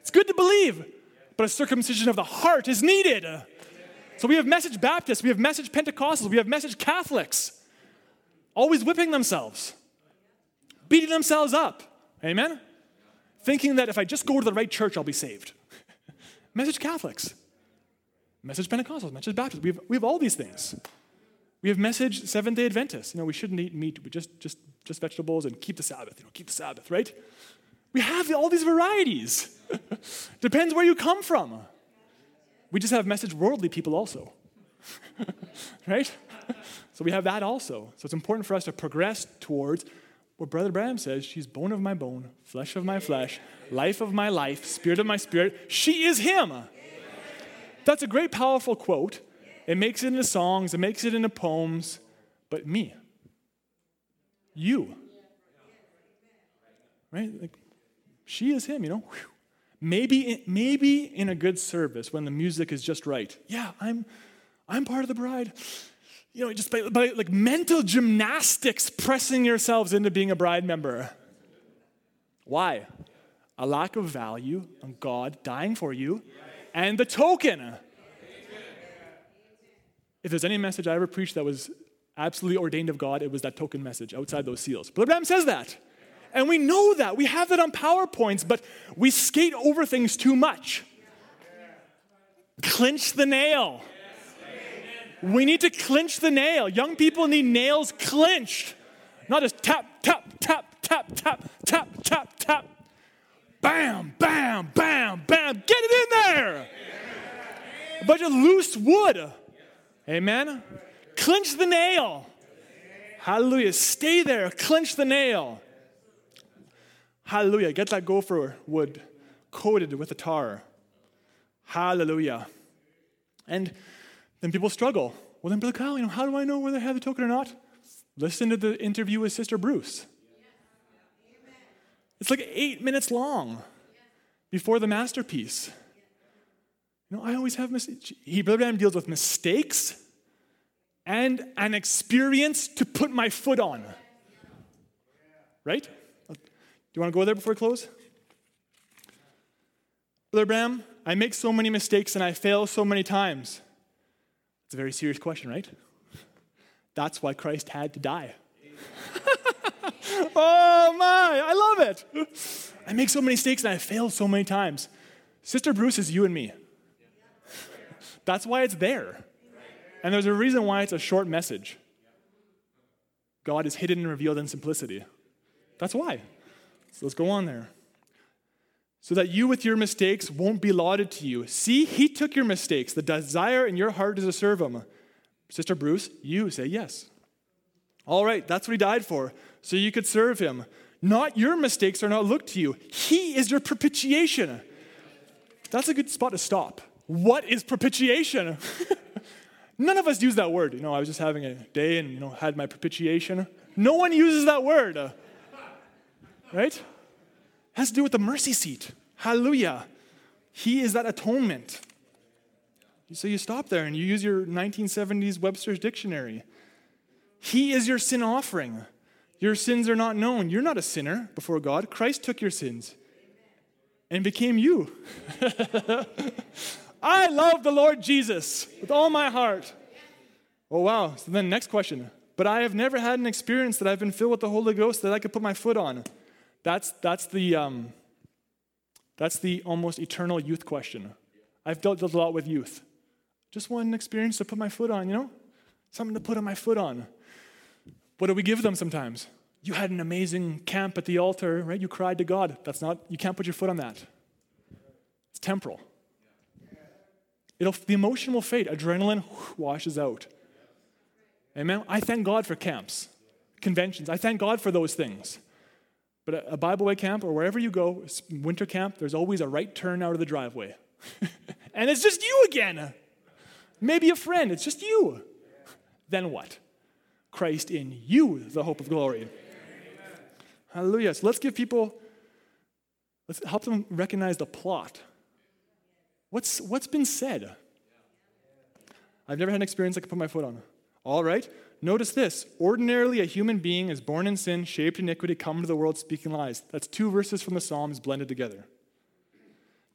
It's good to believe, but a circumcision of the heart is needed. So we have message Baptists, we have message Pentecostals, we have message Catholics, always whipping themselves, beating themselves up. Amen? Thinking that if I just go to the right church, I'll be saved. *laughs* message Catholics, message Pentecostals, message Baptists. We have, we have all these things. We have message Seventh day Adventists. You know, we shouldn't eat meat, but just, just, just vegetables and keep the Sabbath. You know, keep the Sabbath, right? We have all these varieties. *laughs* Depends where you come from. We just have message worldly people also. *laughs* right? *laughs* So we have that also. So it's important for us to progress towards what Brother Branham says she's bone of my bone, flesh of my flesh, life of my life, spirit of my spirit. She is Him. That's a great, powerful quote. It makes it into songs, it makes it into poems, but me, you, right? Like, she is him, you know? Maybe, maybe in a good service when the music is just right. Yeah, I'm, I'm part of the bride. You know, just by, by like mental gymnastics, pressing yourselves into being a bride member. Why? A lack of value on God dying for you and the token if there's any message I ever preached that was absolutely ordained of God, it was that token message outside those seals. Brother Branham says that. And we know that. We have that on PowerPoints, but we skate over things too much. Clinch the nail. We need to clinch the nail. Young people need nails clinched, not just tap, tap, tap, tap, tap, tap, tap, tap. Bam, bam, bam, bam. Get it in there. A bunch of loose wood. Amen? Clinch the nail. Hallelujah. Stay there. Clinch the nail. Hallelujah. Get that gopher wood coated with a tar. Hallelujah. And then people struggle. Well, then, Brother Kyle, you know, how do I know whether I have the token or not? Listen to the interview with Sister Bruce. It's like eight minutes long before the masterpiece. You know, I always have mistakes. He, Brother Branham deals with mistakes and an experience to put my foot on. Right? Do you want to go there before I close? Brother Branham, I make so many mistakes and I fail so many times. It's a very serious question, right? That's why Christ had to die. *laughs* oh my, I love it. I make so many mistakes and I fail so many times. Sister Bruce is you and me. That's why it's there. And there's a reason why it's a short message. God is hidden and revealed in simplicity. That's why. So let's go on there. So that you with your mistakes won't be lauded to you. See, he took your mistakes. The desire in your heart is to serve him. Sister Bruce, you say yes. All right, that's what he died for, so you could serve him. Not your mistakes are not looked to you. He is your propitiation. That's a good spot to stop. What is propitiation? *laughs* None of us use that word. You know, I was just having a day and, you know, had my propitiation. No one uses that word. Right? Has to do with the mercy seat. Hallelujah. He is that atonement. So you stop there and you use your 1970s Webster's dictionary. He is your sin offering. Your sins are not known. You're not a sinner before God. Christ took your sins and became you. *laughs* I love the Lord Jesus with all my heart. Oh, wow. So then, next question. But I have never had an experience that I've been filled with the Holy Ghost that I could put my foot on. That's, that's, the, um, that's the almost eternal youth question. I've dealt a lot with youth. Just one experience to put my foot on, you know? Something to put on my foot on. What do we give them sometimes? You had an amazing camp at the altar, right? You cried to God. That's not, you can't put your foot on that. It's temporal. It'll, the emotion will fade. Adrenaline washes out. Amen. I thank God for camps, conventions. I thank God for those things. But a Bible camp or wherever you go, winter camp, there's always a right turn out of the driveway. *laughs* and it's just you again. Maybe a friend, it's just you. Then what? Christ in you, the hope of glory. Hallelujah. So let's give people, let's help them recognize the plot. What's, what's been said? I've never had an experience I could put my foot on. All right. Notice this. Ordinarily, a human being is born in sin, shaped in iniquity, come into the world speaking lies. That's two verses from the Psalms blended together.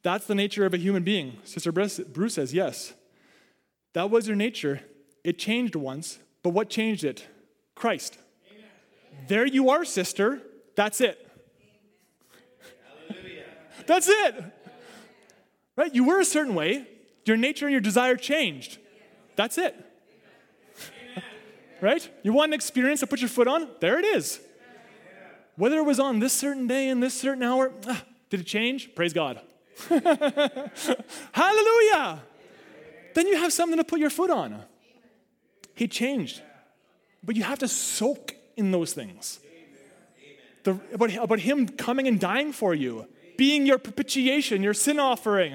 That's the nature of a human being. Sister Bruce says, yes. That was your nature. It changed once, but what changed it? Christ. Amen. There you are, sister. That's it. That's it. Right? You were a certain way. Your nature and your desire changed. That's it. Right? You want an experience to put your foot on? There it is. Whether it was on this certain day and this certain hour, ah, did it change? Praise God. *laughs* Hallelujah. Then you have something to put your foot on. He changed. But you have to soak in those things. The, about, about Him coming and dying for you, being your propitiation, your sin offering.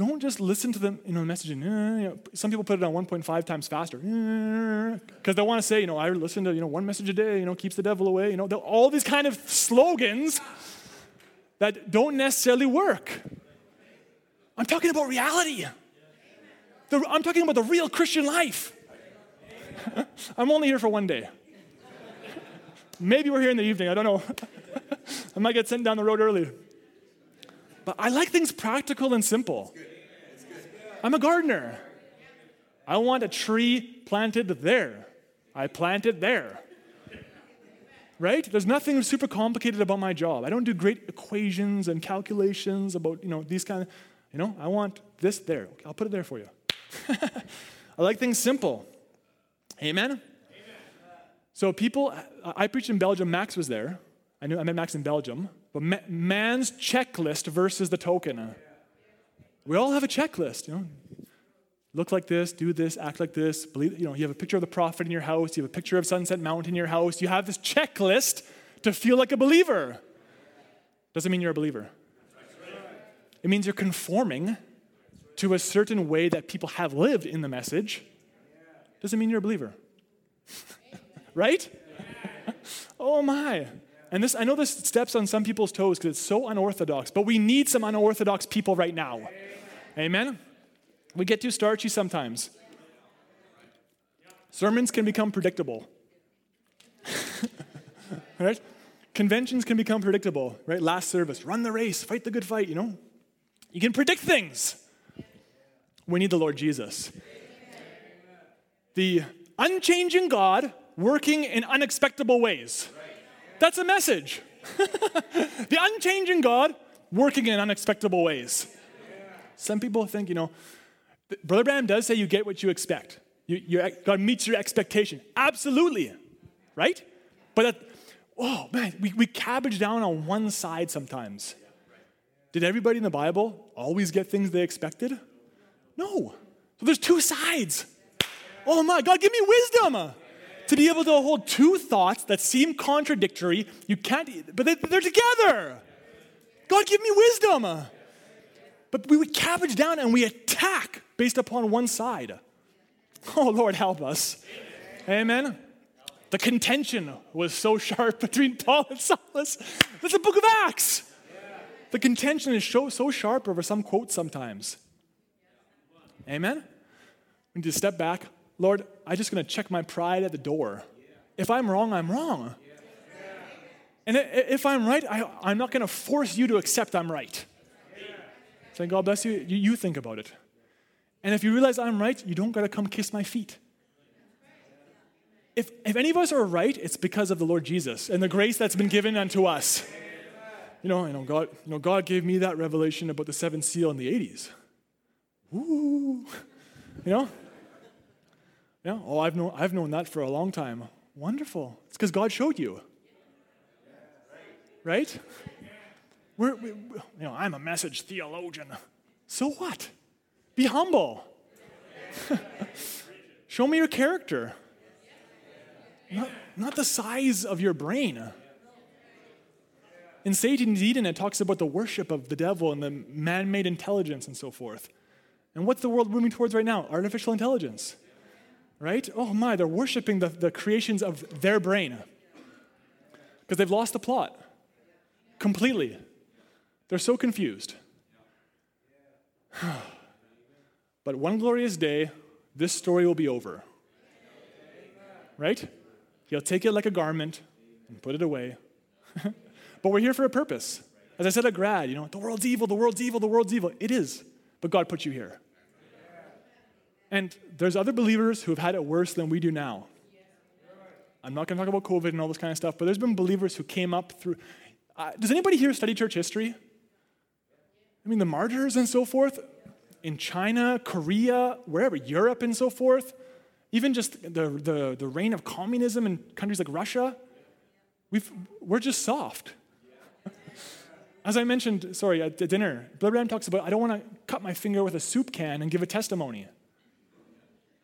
Don't just listen to the you know, uh, you know, some people put it on 1.5 times faster because they want to say, you know, I listen to you know one message a day, you know, keeps the devil away. You know, all these kind of slogans that don't necessarily work. I'm talking about reality. The, I'm talking about the real Christian life. *laughs* I'm only here for one day. Maybe we're here in the evening, I don't know. *laughs* I might get sent down the road early. But I like things practical and simple. I'm a gardener. I want a tree planted there. I plant it there right? There's nothing super complicated about my job. I don't do great equations and calculations about, you know, these kind of, you know, I want this there. Okay, I'll put it there for you. *laughs* I like things simple. Amen? Amen? So people, I preached in Belgium, Max was there. I knew I met Max in Belgium. But man's checklist versus the token. We all have a checklist, you know look like this, do this, act like this, believe, you know, you have a picture of the prophet in your house, you have a picture of Sunset Mountain in your house, you have this checklist to feel like a believer. Doesn't mean you're a believer. It means you're conforming to a certain way that people have lived in the message. Doesn't mean you're a believer. *laughs* right? *laughs* oh my. And this I know this steps on some people's toes because it's so unorthodox, but we need some unorthodox people right now. Amen. We get too starchy sometimes. Sermons can become predictable. *laughs* right? Conventions can become predictable, right? Last service, run the race, fight the good fight, you know? You can predict things. We need the Lord Jesus. The unchanging God working in unexpectable ways. That's a message. *laughs* the unchanging God working in unexpected ways. Some people think, you know, Brother Branham does say you get what you expect. You, God meets your expectation. Absolutely. Right? But, that, oh man, we, we cabbage down on one side sometimes. Did everybody in the Bible always get things they expected? No. So there's two sides. Oh my, God, give me wisdom to be able to hold two thoughts that seem contradictory. You can't, but they're together. God, give me wisdom. But we would cabbage down and we attack based upon one side. Oh, Lord, help us. Amen. The contention was so sharp *laughs* between Paul and Silas. That's the book of Acts. The contention is so sharp over some quotes sometimes. Amen. We need to step back. Lord, I'm just going to check my pride at the door. If I'm wrong, I'm wrong. And if I'm right, I, am not going to force you to accept I'm right. Say, God bless you. you. Think about it. And if you realize I'm right, you don't got to come kiss my feet. If, if any of us are right, it's because of the Lord Jesus and the grace that's been given unto us. You know, you know, God, you know, God gave me that revelation about the seventh seal in the 80s. Ooh. You know? Yeah, oh, I've known, I've known that for a long time. Wonderful. It's because God showed you. Right? We're, we, you know, I'm a message theologian. So what? Be humble. *laughs* Show me your character, not, not the size of your brain. In Satan's Eden, it talks about the worship of the devil and the man made intelligence and so forth. And what's the world moving towards right now? Artificial intelligence. Right? Oh my, they're worshiping the, the creations of their brain because they've lost the plot completely. They're so confused. *sighs* but one glorious day, this story will be over. Right? He'll take it like a garment and put it away. *laughs* but we're here for a purpose. As I said at grad, you know, the world's evil, the world's evil, the world's evil. It is, but God put you here. And there's other believers who have had it worse than we do now. I'm not going to talk about COVID and all this kind of stuff, but there's been believers who came up through. Uh, does anybody here study church history? I mean, the martyrs and so forth in China, Korea, wherever, Europe and so forth, even just the, the, the reign of communism in countries like Russia, we've, we're just soft. *laughs* As I mentioned, sorry, at dinner, Brother Branham talks about I don't want to cut my finger with a soup can and give a testimony.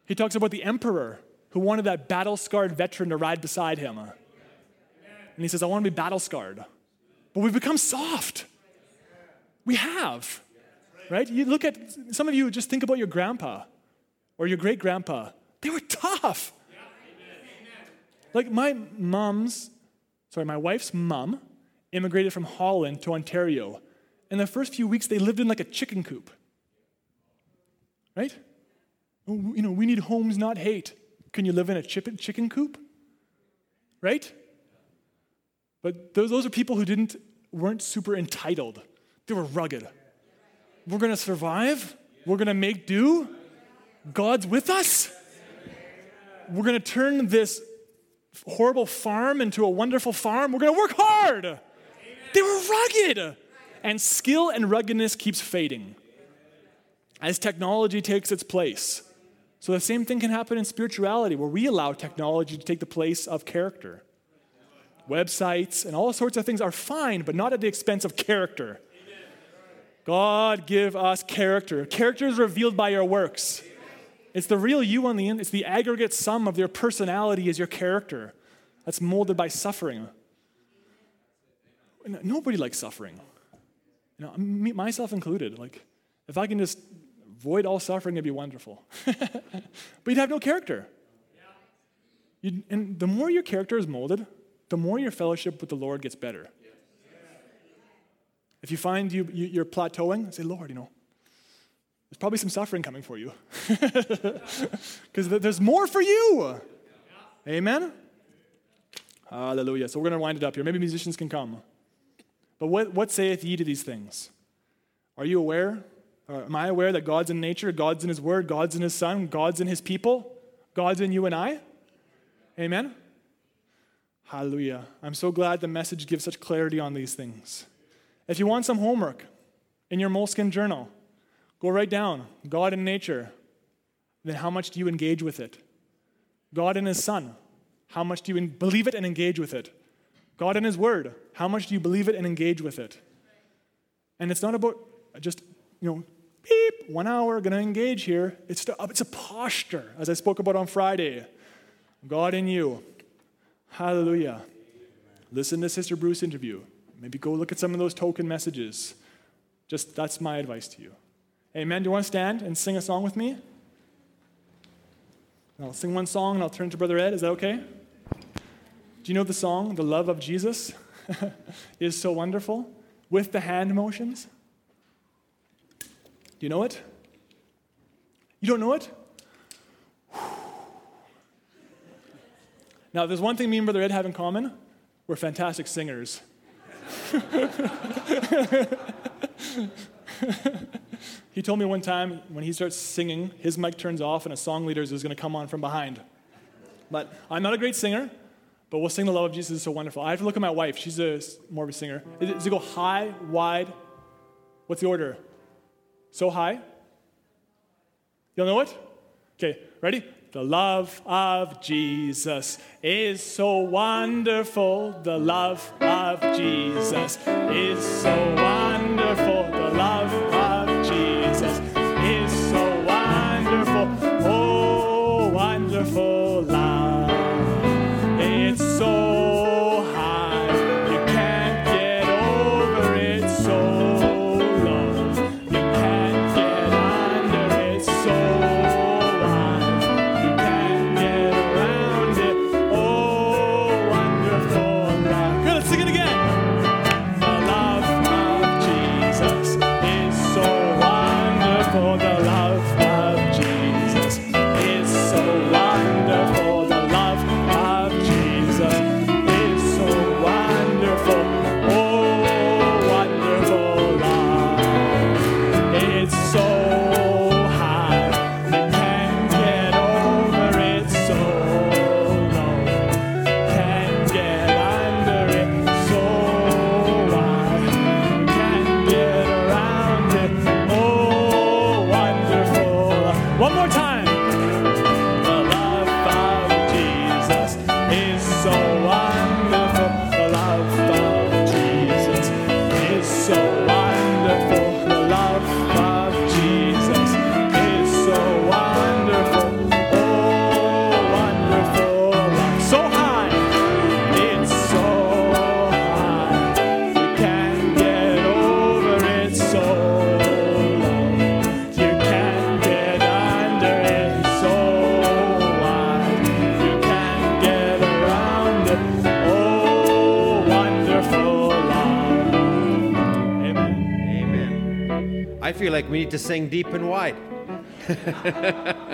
He talks about the emperor who wanted that battle scarred veteran to ride beside him. And he says, I want to be battle scarred. But we've become soft. We have, right? You look at some of you, just think about your grandpa or your great grandpa. They were tough. Like my mom's, sorry, my wife's mom immigrated from Holland to Ontario. In the first few weeks, they lived in like a chicken coop. Right? You know, we need homes, not hate. Can you live in a chicken coop? Right? But those, those are people who didn't, weren't super entitled. They were rugged. We're going to survive. We're going to make do. God's with us. We're going to turn this horrible farm into a wonderful farm. We're going to work hard. They were rugged. And skill and ruggedness keeps fading as technology takes its place. So the same thing can happen in spirituality where we allow technology to take the place of character. Websites and all sorts of things are fine, but not at the expense of character. God give us character. Character is revealed by your works. It's the real you on the end. It's the aggregate sum of your personality is your character. That's molded by suffering. Nobody likes suffering. You know, myself included. Like, if I can just avoid all suffering, it'd be wonderful. *laughs* but you'd have no character. You'd, and the more your character is molded, the more your fellowship with the Lord gets better. If you find you, you, are plateauing, say, Lord, you know, there's probably some suffering coming for you. *laughs* Because there's more for you. Amen? Hallelujah. So we're going to wind it up here. Maybe musicians can come. But what, what saith ye to these things? Are you aware? Or am I aware that God's in nature, God's in His Word, God's in His Son, God's in His people, God's in you and I? Amen? Hallelujah. I'm so glad the message gives such clarity on these things. If you want some homework in your moleskin journal, go write down God in nature. Then how much do you engage with it? God in His Son. How much do you believe it and engage with it? God in His Word. How much do you believe it and engage with it? And it's not about just, you know, beep, one hour, to engage here. It's, it's a posture, as I spoke about on Friday. God in you. Hallelujah. Listen to Sister Bruce interview. Maybe go look at some of those token messages. Just that's my advice to you. Amen. Do you want to stand and sing a song with me? I'll sing one song and I'll turn to Brother Ed. Is that okay? Do you know the song, The Love of Jesus? *laughs* is so wonderful with the hand motions? Do you know it? You don't know it? Now, there's one thing me and Brother Ed have in common. We're fantastic singers. *laughs* he told me one time when he starts singing, his mic turns off and a song leader is going to come on from behind. But I'm not a great singer, but we'll sing the love of Jesus is so wonderful. I have to look at my wife. She's a, more of a singer. Does it go high, wide? What's the order? So high? You'll know it? Okay, ready? The love of Jesus is so wonderful. The love of Jesus is so wonderful. Need to sing deep and wide. *laughs*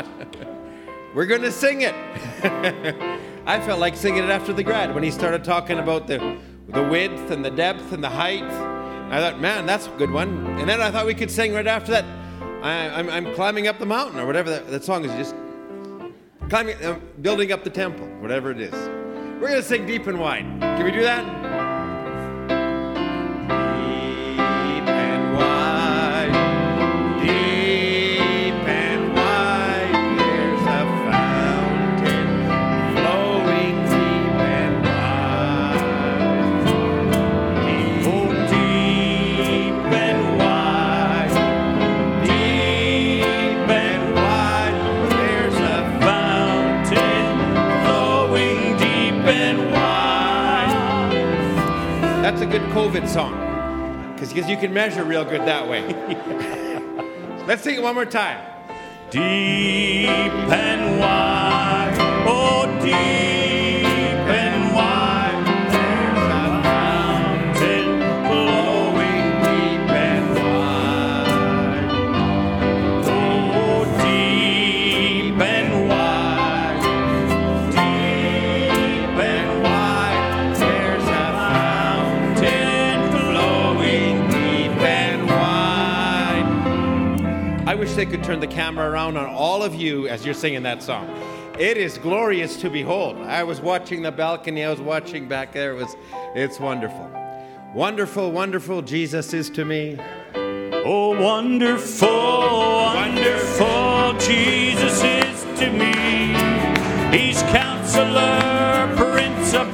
We're going to sing it. *laughs* I felt like singing it after the grad when he started talking about the, the width and the depth and the height. I thought, man, that's a good one. And then I thought we could sing right after that. I, am I'm, I'm climbing up the mountain or whatever that, that song is. Just climbing, uh, building up the temple, whatever it is. We're going to sing deep and wide. Can we do that? COVID song because you can measure real good that way. *laughs* Let's sing it one more time. Deep and wide, they could turn the camera around on all of you as you're singing that song. It is glorious to behold. I was watching the balcony, I was watching back there. It was it's wonderful. Wonderful, wonderful Jesus is to me. Oh, wonderful, wonderful Jesus is to me. He's counselor, prince of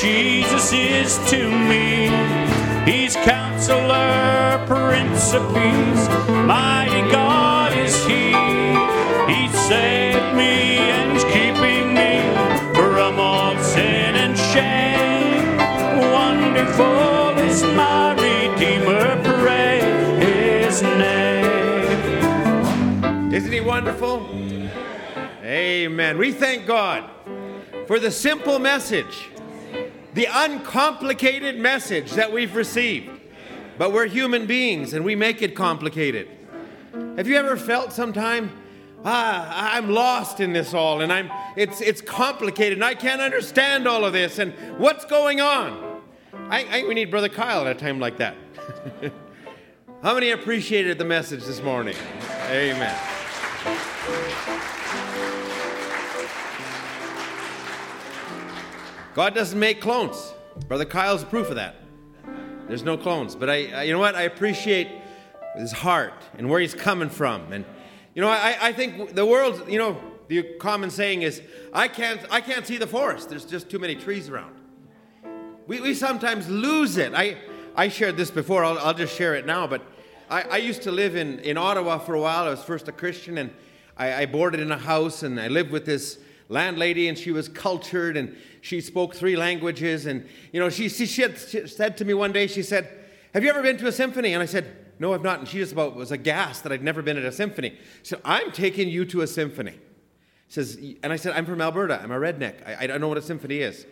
Jesus is to me. He's counselor, prince of peace, mighty God is he. He saved me and keeping me from all sin and shame. Wonderful is my Redeemer, praise His name. Isn't he wonderful? Amen. We thank God for the simple message, the uncomplicated message that we've received. But we're human beings and we make it complicated. Have you ever felt sometime, ah, I'm lost in this all and I'm it's it's complicated and I can't understand all of this and what's going on? I, I we need Brother Kyle at a time like that. *laughs* How many appreciated the message this morning? Amen. God doesn't make clones. Brother Kyle's proof of that. There's no clones. But I, I, you know what? I appreciate his heart and where he's coming from. And you know, I, I think the world, you know, the common saying is, I can't, I can't see the forest. There's just too many trees around. We, we sometimes lose it. I, I shared this before. I'll, I'll just share it now. But I, I used to live in, in Ottawa for a while. I was first a Christian, and I, I boarded in a house, and I lived with this landlady, and she was cultured, and she spoke three languages. And, you know, she, she, she, had, she said to me one day, she said, Have you ever been to a symphony? And I said, No, I've not. And she just about was aghast that I'd never been at a symphony. She said, I'm taking you to a symphony. Says, and I said, I'm from Alberta. I'm a redneck. I, I don't know what a symphony is.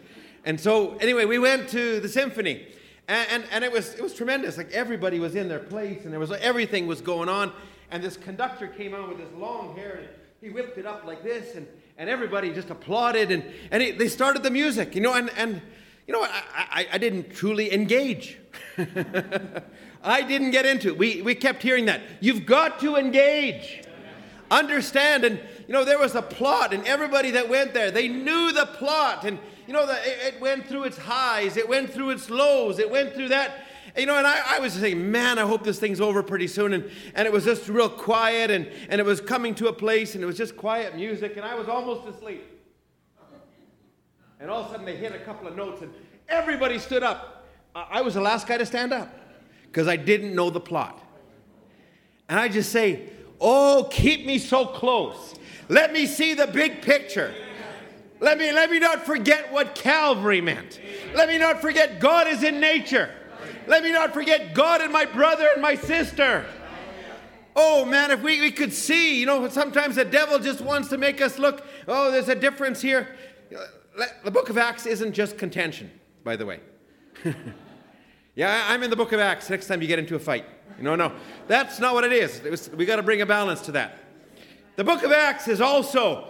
And so, anyway, we went to the symphony. And, and, and, it, was, it was tremendous. Like everybody was in their place and there was everything was going on. And this conductor came on with his long hair and he whipped it up like this and, and everybody just applauded and, and he, they started the music, you know, and, and you know, I, I, I didn't truly engage. *laughs* I didn't get into it. We, we kept hearing that. You've got to engage. Understand. And, you know, there was a plot and everybody that went there, they knew the plot and you know, that it went through its highs, it went through its lows, it went through that. You know, and I, I was saying, man, I hope this thing's over pretty soon. And, and it was just real quiet, and, and it was coming to a place, and it was just quiet music, and I was almost asleep. And all of a sudden, they hit a couple of notes, and everybody stood up. I was the last guy to stand up because I didn't know the plot. And I just say, Oh, keep me so close. Let me see the big picture. Let me, let me not forget what Calvary meant. Let me not forget God is in nature. Let me not forget God and my brother and my sister. Oh man, if we, we could see, you know, sometimes the devil just wants to make us look, oh, there's a difference here. Uh, the book of Acts isn't just contention, by the way. *laughs* yeah, I'm in the book of Acts next time you get into a fight. No, no, that's not what it is. It was, we got to bring a balance to that. The book of Acts is also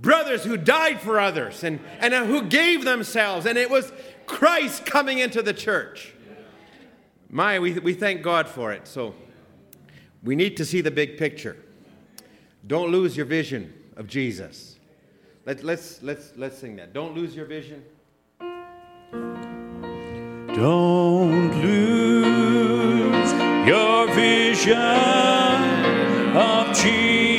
brothers who died for others and, and who gave themselves, and it was Christ coming into the church. My, we, we thank God for it. So we need to see the big picture. Don't lose your vision of Jesus. Let, let's, let's, let's sing that. Don't lose your vision. Don't lose your vision of Jesus.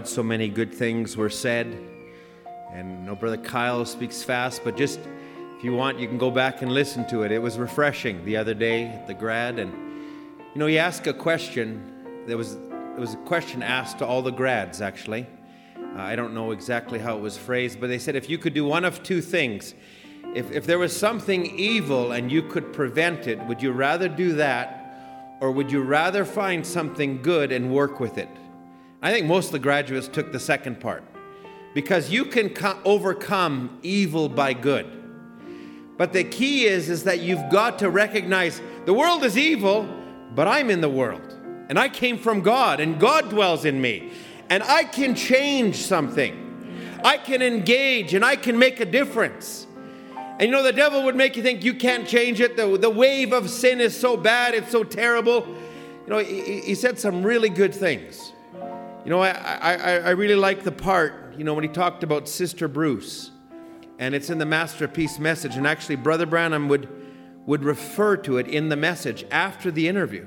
God, so many good things were said. And no, Brother Kyle speaks fast, but just if you want, you can go back and listen to it. It was refreshing the other day at the grad. And, you know, he asked a question. There was, there was a question asked to all the grads, actually. Uh, I don't know exactly how it was phrased, but they said if you could do one of two things, if, if there was something evil and you could prevent it, would you rather do that or would you rather find something good and work with it? I think most of the graduates took the second part because you can co- overcome evil by good. But the key is is that you've got to recognize the world is evil, but I'm in the world. And I came from God and God dwells in me. And I can change something. I can engage and I can make a difference. And you know, the devil would make you think you can't change it. The, the wave of sin is so bad, it's so terrible. You know, he, he said some really good things. You know, I, I, I really like the part, you know, when he talked about Sister Bruce, and it's in the Masterpiece message. And actually, Brother Branham would, would refer to it in the message after the interview.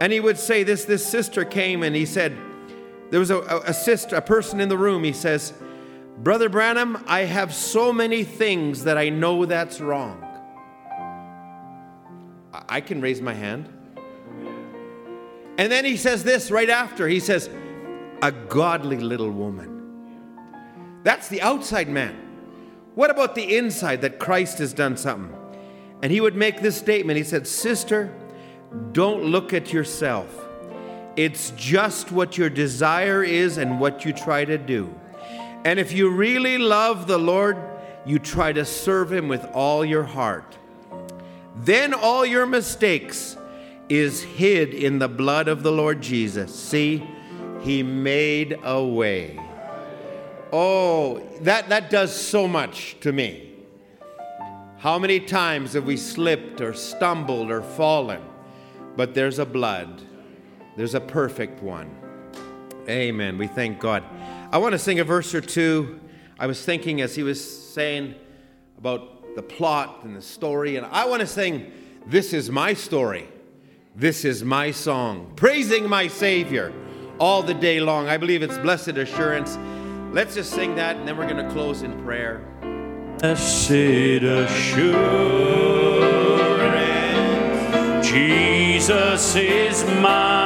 And he would say this this sister came and he said, there was a, a, a sister, a person in the room, he says, Brother Branham, I have so many things that I know that's wrong. I can raise my hand. And then he says this right after. He says, a godly little woman. That's the outside man. What about the inside that Christ has done something? And he would make this statement. He said, Sister, don't look at yourself. It's just what your desire is and what you try to do. And if you really love the Lord, you try to serve him with all your heart. Then all your mistakes is hid in the blood of the Lord Jesus. See? He made a way. Oh, that, that does so much to me. How many times have we slipped or stumbled or fallen? But there's a blood, there's a perfect one. Amen. We thank God. I want to sing a verse or two. I was thinking as he was saying about the plot and the story, and I want to sing, This is my story. This is my song, praising my Savior all the day long. I believe it's blessed assurance. Let's just sing that and then we're going to close in prayer. Blessed assurance, Jesus is mine.